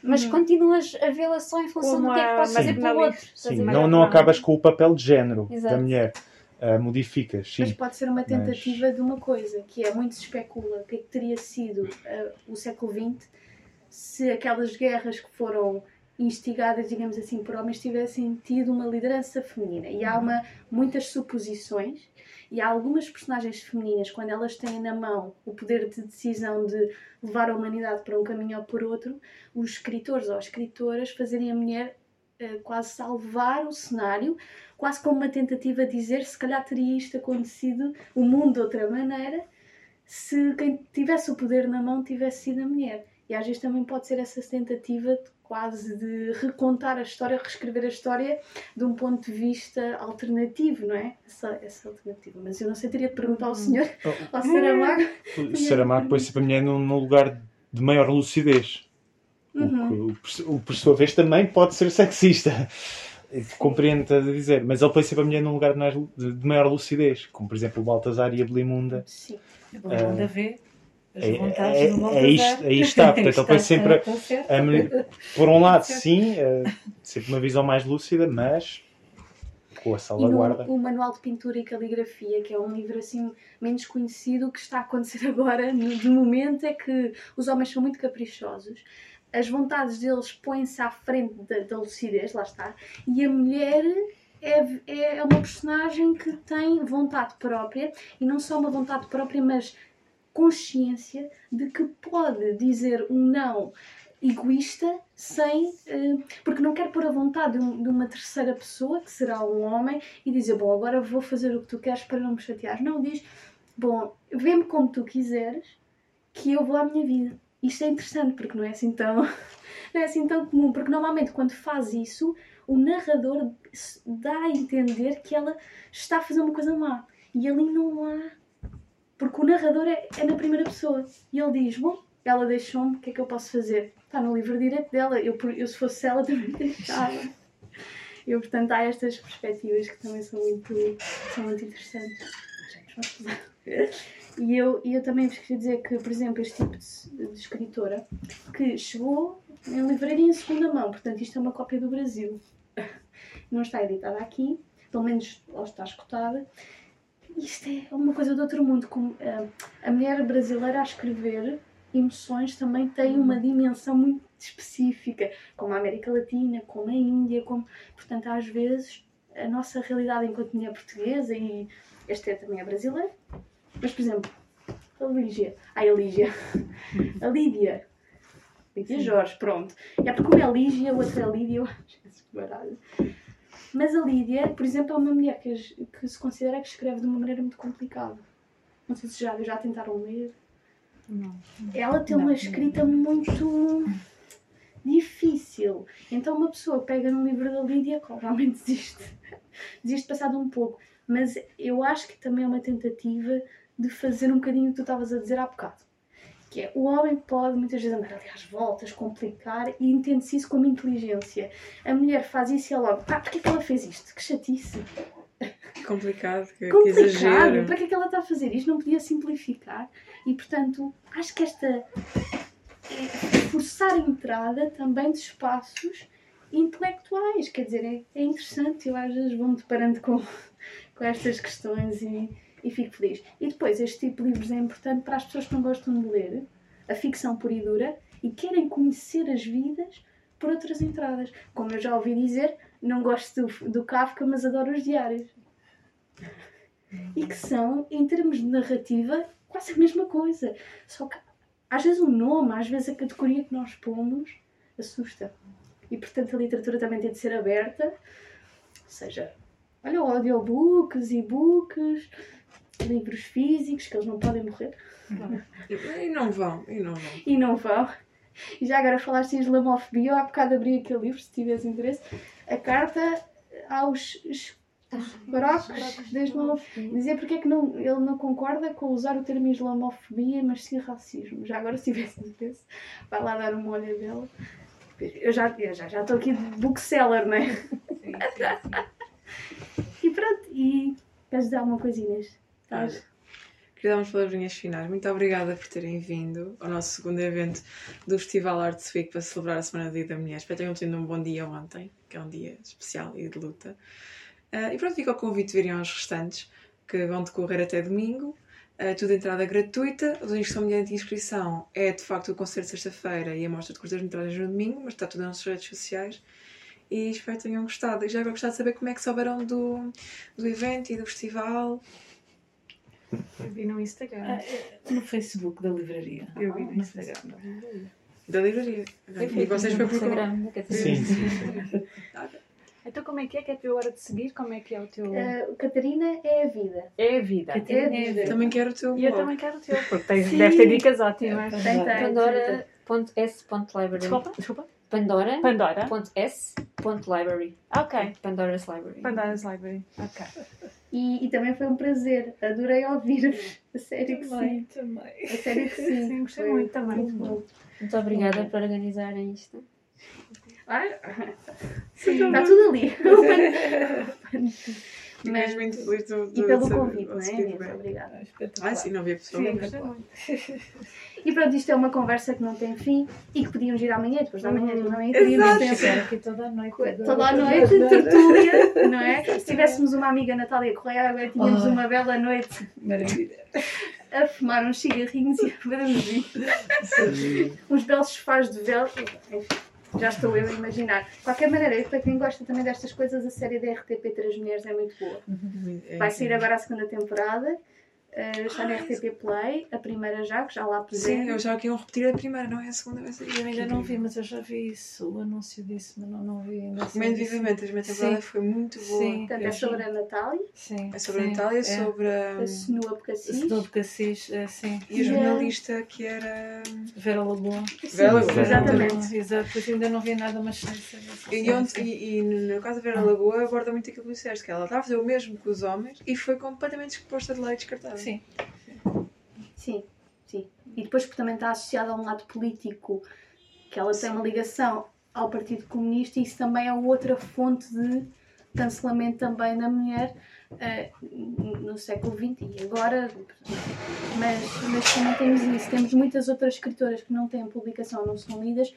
mas uhum. continuas a vê-la só em função Como do que é que pode fazer pelo outro. Sim, não, não acabas com o papel de género Exato. da mulher. Uh, modificas, sim. Mas pode ser uma tentativa mas... de uma coisa, que é muito se especula o que é que teria sido uh, o século XX se aquelas guerras que foram instigadas, digamos assim, por homens tivessem tido uma liderança feminina. E há uma, muitas suposições e há algumas personagens femininas, quando elas têm na mão o poder de decisão de levar a humanidade para um caminho ou por outro, os escritores ou escritoras fazerem a mulher uh, quase salvar o cenário, quase como uma tentativa de dizer se calhar teria isto acontecido, o mundo de outra maneira, se quem tivesse o poder na mão tivesse sido a mulher. E às vezes também pode ser essa tentativa de quase de recontar a história, reescrever a história de um ponto de vista alternativo, não é? Essa, essa alternativa. Mas eu não sei, teria de perguntar ao uhum. senhor, ao Saramago. O Saramago põe sempre a mulher num, num lugar de maior lucidez. Uhum. O, que, por sua vez, também pode ser sexista. Compreendo a dizer, mas ele põe sempre a mulher num lugar de maior lucidez, como por exemplo o Baltazar e a Belimunda. Sim, a Belimunda uh, vê. É, é, é, isto, aí está, portanto ele põe sempre a, a, por um lado sim, uh, sempre uma visão mais lúcida, mas com a salvaguarda. O Manual de Pintura e Caligrafia, que é um livro assim menos conhecido, o que está a acontecer agora, no, momento, é que os homens são muito caprichosos. As vontades deles põem-se à frente da, da lucidez, lá está, e a mulher é, é uma personagem que tem vontade própria, e não só uma vontade própria, mas consciência de que pode dizer um não egoísta sem. Uh, porque não quer pôr a vontade de, de, uma terceira pessoa, que será um homem, e dizer: Bom, agora vou fazer o que tu queres para não me chatear. Não, diz: Bom, vê-me como tu quiseres, que eu vou à minha vida. Isto é interessante porque não é assim tão, não é assim tão comum, porque normalmente quando faz isso, o narrador dá a entender que ela está a fazer uma coisa má. E ali não há. Porque o narrador é, é na primeira pessoa. E ele diz: Bom, ela deixou-me, o que é que eu posso fazer? Está no livro direto dela. Eu, eu se fosse ela, também deixava. Eu, portanto, há estas perspectivas que também são muito, são muito interessantes. E eu, e eu também vos queria dizer que, por exemplo, este tipo de, de escritora que chegou em livraria em segunda mão, portanto, isto é uma cópia do Brasil. Não está editada aqui, pelo menos ela está escutada. Isto é uma coisa do outro mundo. Como, uh, a mulher brasileira a escrever emoções também tem uma dimensão muito específica, como a América Latina, como a Índia, como, portanto, às vezes a nossa realidade enquanto mulher portuguesa e este é também é brasileiro, mas, por exemplo, a Lígia. Ai, a Lígia. A Lídia. Lídia Jorge, pronto. É porque uma é Lígia, a outra é Lídia, eu acho que baralho. Mas a Lídia, por exemplo, é uma mulher que, que se considera que escreve de uma maneira muito complicada. Não sei se já, já tentaram ler. Não. Ela tem uma escrita muito difícil. Então uma pessoa pega no livro da Lídia, realmente desiste. desiste passado um pouco. Mas eu acho que também é uma tentativa de fazer um bocadinho o que tu estavas a dizer há bocado. Que é, o homem pode muitas vezes andar ali às voltas, complicar e entende-se isso como inteligência. A mulher faz isso e ela logo, pá, porquê que ela fez isto? Que chatice. Complicado, que, Complicado. Que exagero. Para que é que ela está a fazer isto? Não podia simplificar. E portanto, acho que esta é forçar a entrada também de espaços intelectuais. Quer dizer, é, é interessante. Eu às vezes vou-me deparando com, com estas questões e e fico feliz. E depois, este tipo de livros é importante para as pessoas que não gostam de ler a ficção pura e dura e querem conhecer as vidas por outras entradas. Como eu já ouvi dizer, não gosto do, do Kafka, mas adoro os diários. E que são, em termos de narrativa, quase a mesma coisa. Só que às vezes o nome, às vezes a categoria que nós pomos, assusta. E portanto a literatura também tem de ser aberta, ou seja, olha, audiobooks, e-books, livros físicos, que eles não podem morrer. E não vão, e não vão. E não vão. E já agora falaste em islamofobia, eu há bocado abri aquele livro, se tiveres interesse, a carta aos barocos da islamofobia. Dizer porque é que não, ele não concorda com usar o termo islamofobia, mas sim racismo. Já agora, se tiveres interesse, vai lá dar uma olhada dela. Eu já estou já, já aqui de bookseller, não é? Sim, sim, sim. e pronto, e queres dizer alguma coisa, Inês? Olha, queria dar umas palavrinhas finais. Muito obrigada por terem vindo ao nosso segundo evento do Festival Arts Week para celebrar a Semana do Dia da Mulher. Espero que tenham tido um bom dia ontem, que é um dia especial e de luta. Uh, e pronto, fica o convite de virem aos restantes, que vão decorrer até domingo. Uh, tudo entrada gratuita. Os links são mediante inscrição. É de facto o concerto de sexta-feira e a mostra de curtas-metragens no domingo, mas está tudo nas nossas redes sociais. E espero que tenham gostado. E já agora gostava de saber como é que souberam do, do evento e do festival. Eu vi no Instagram. Ah, é, no Facebook da livraria. Eu vi no Instagram da livraria. Da livraria. E vocês foi por Instagram. Sim, sim. Então como é que é? Quer ter hora de seguir? Como é que é o teu... Uh, Catarina é a vida. É a vida. Catarina é a vida. Também quero o teu E eu também quero o teu, porque tens, deve ter dicas ótimas. Pandora.s.library Desculpa, desculpa. Pandora. Pandora. .s.library. Ok. Pandora's Library. Pandora's Library. Ok. E, e, também foi um prazer. Adorei ouvir-vos. A sério que sim. Também. A sério que sim. sim gostei muito também. Muito, muito obrigada por organizarem isto. Ah, está tudo ali. Mas muito feliz do, do, e pelo convite, não é? Inês? Obrigada. Ah, sim, não havia pessoa. E pronto, isto é uma conversa que não tem fim e que podíamos ir amanhã, depois da manhã, depois da manhã, podíamos pensar aqui toda a noite. Toda a noite, tertúlia, não é? Se tivéssemos uma amiga Natália Correia, agora tínhamos oh. uma bela noite. Maravilha. A fumar uns cigarrinhos e a ver uns belos sofás de. Enfim. Já estou eu a imaginar. De qualquer maneira, para quem gosta também destas coisas, a série da RTP Três Mulheres é muito boa. Uhum. Vai sair agora a segunda temporada. Uh, está na RTP Play, a primeira já, que já lá pusemos. Sim, eu já queriam repetir a primeira, não é a segunda vez. Eu ainda não vi, mas eu já vi isso, o anúncio disso, mas não, não vi ainda. Recomendo vivamente, a primeira temporada foi muito boa. Sim, Portanto, é sobre a Natália. Sim. É sobre sim, a Natália, é. sobre a. A Senua Cassis. Senua Cassis, é, sim. E a jornalista que era. Vera Lagoa. Vera Lagoa. Exatamente. Exato, pois ainda não vi nada, mas sei. E, onde, e, e no caso da Vera ah. Lagoa aborda muito aquilo que disseste, que ela está a fazer o mesmo que os homens e foi completamente exposta de lei descartada. Sim. Sim, sim. E depois porque também está associada a um lado político, que ela tem uma ligação ao Partido Comunista e isso também é outra fonte de cancelamento também da mulher uh, no século XX e agora. Mas, mas também temos isso. Temos muitas outras escritoras que não têm publicação, não são lidas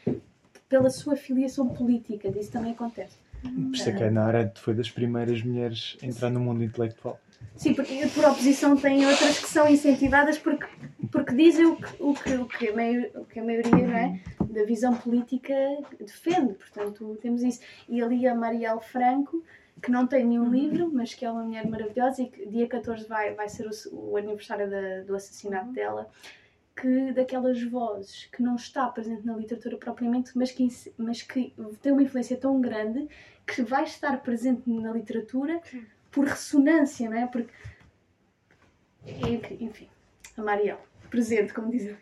pela sua filiação política. Isso também acontece. Por isso é que a Ana Arendt foi das primeiras mulheres a entrar no mundo intelectual. Sim, porque por oposição tem outras que são incentivadas porque, porque dizem o que, o que, o que, a, maioria, o que a maioria não é, da visão política defende. Portanto, temos isso. E ali a Marielle Franco, que não tem nenhum livro, mas que é uma mulher maravilhosa e que dia 14 vai, vai ser o, o aniversário da, do assassinato dela que daquelas vozes que não está presente na literatura propriamente, mas que, mas que tem uma influência tão grande que vai estar presente na literatura por ressonância, não é? Porque, enfim, a Mariel, presente, como dizem.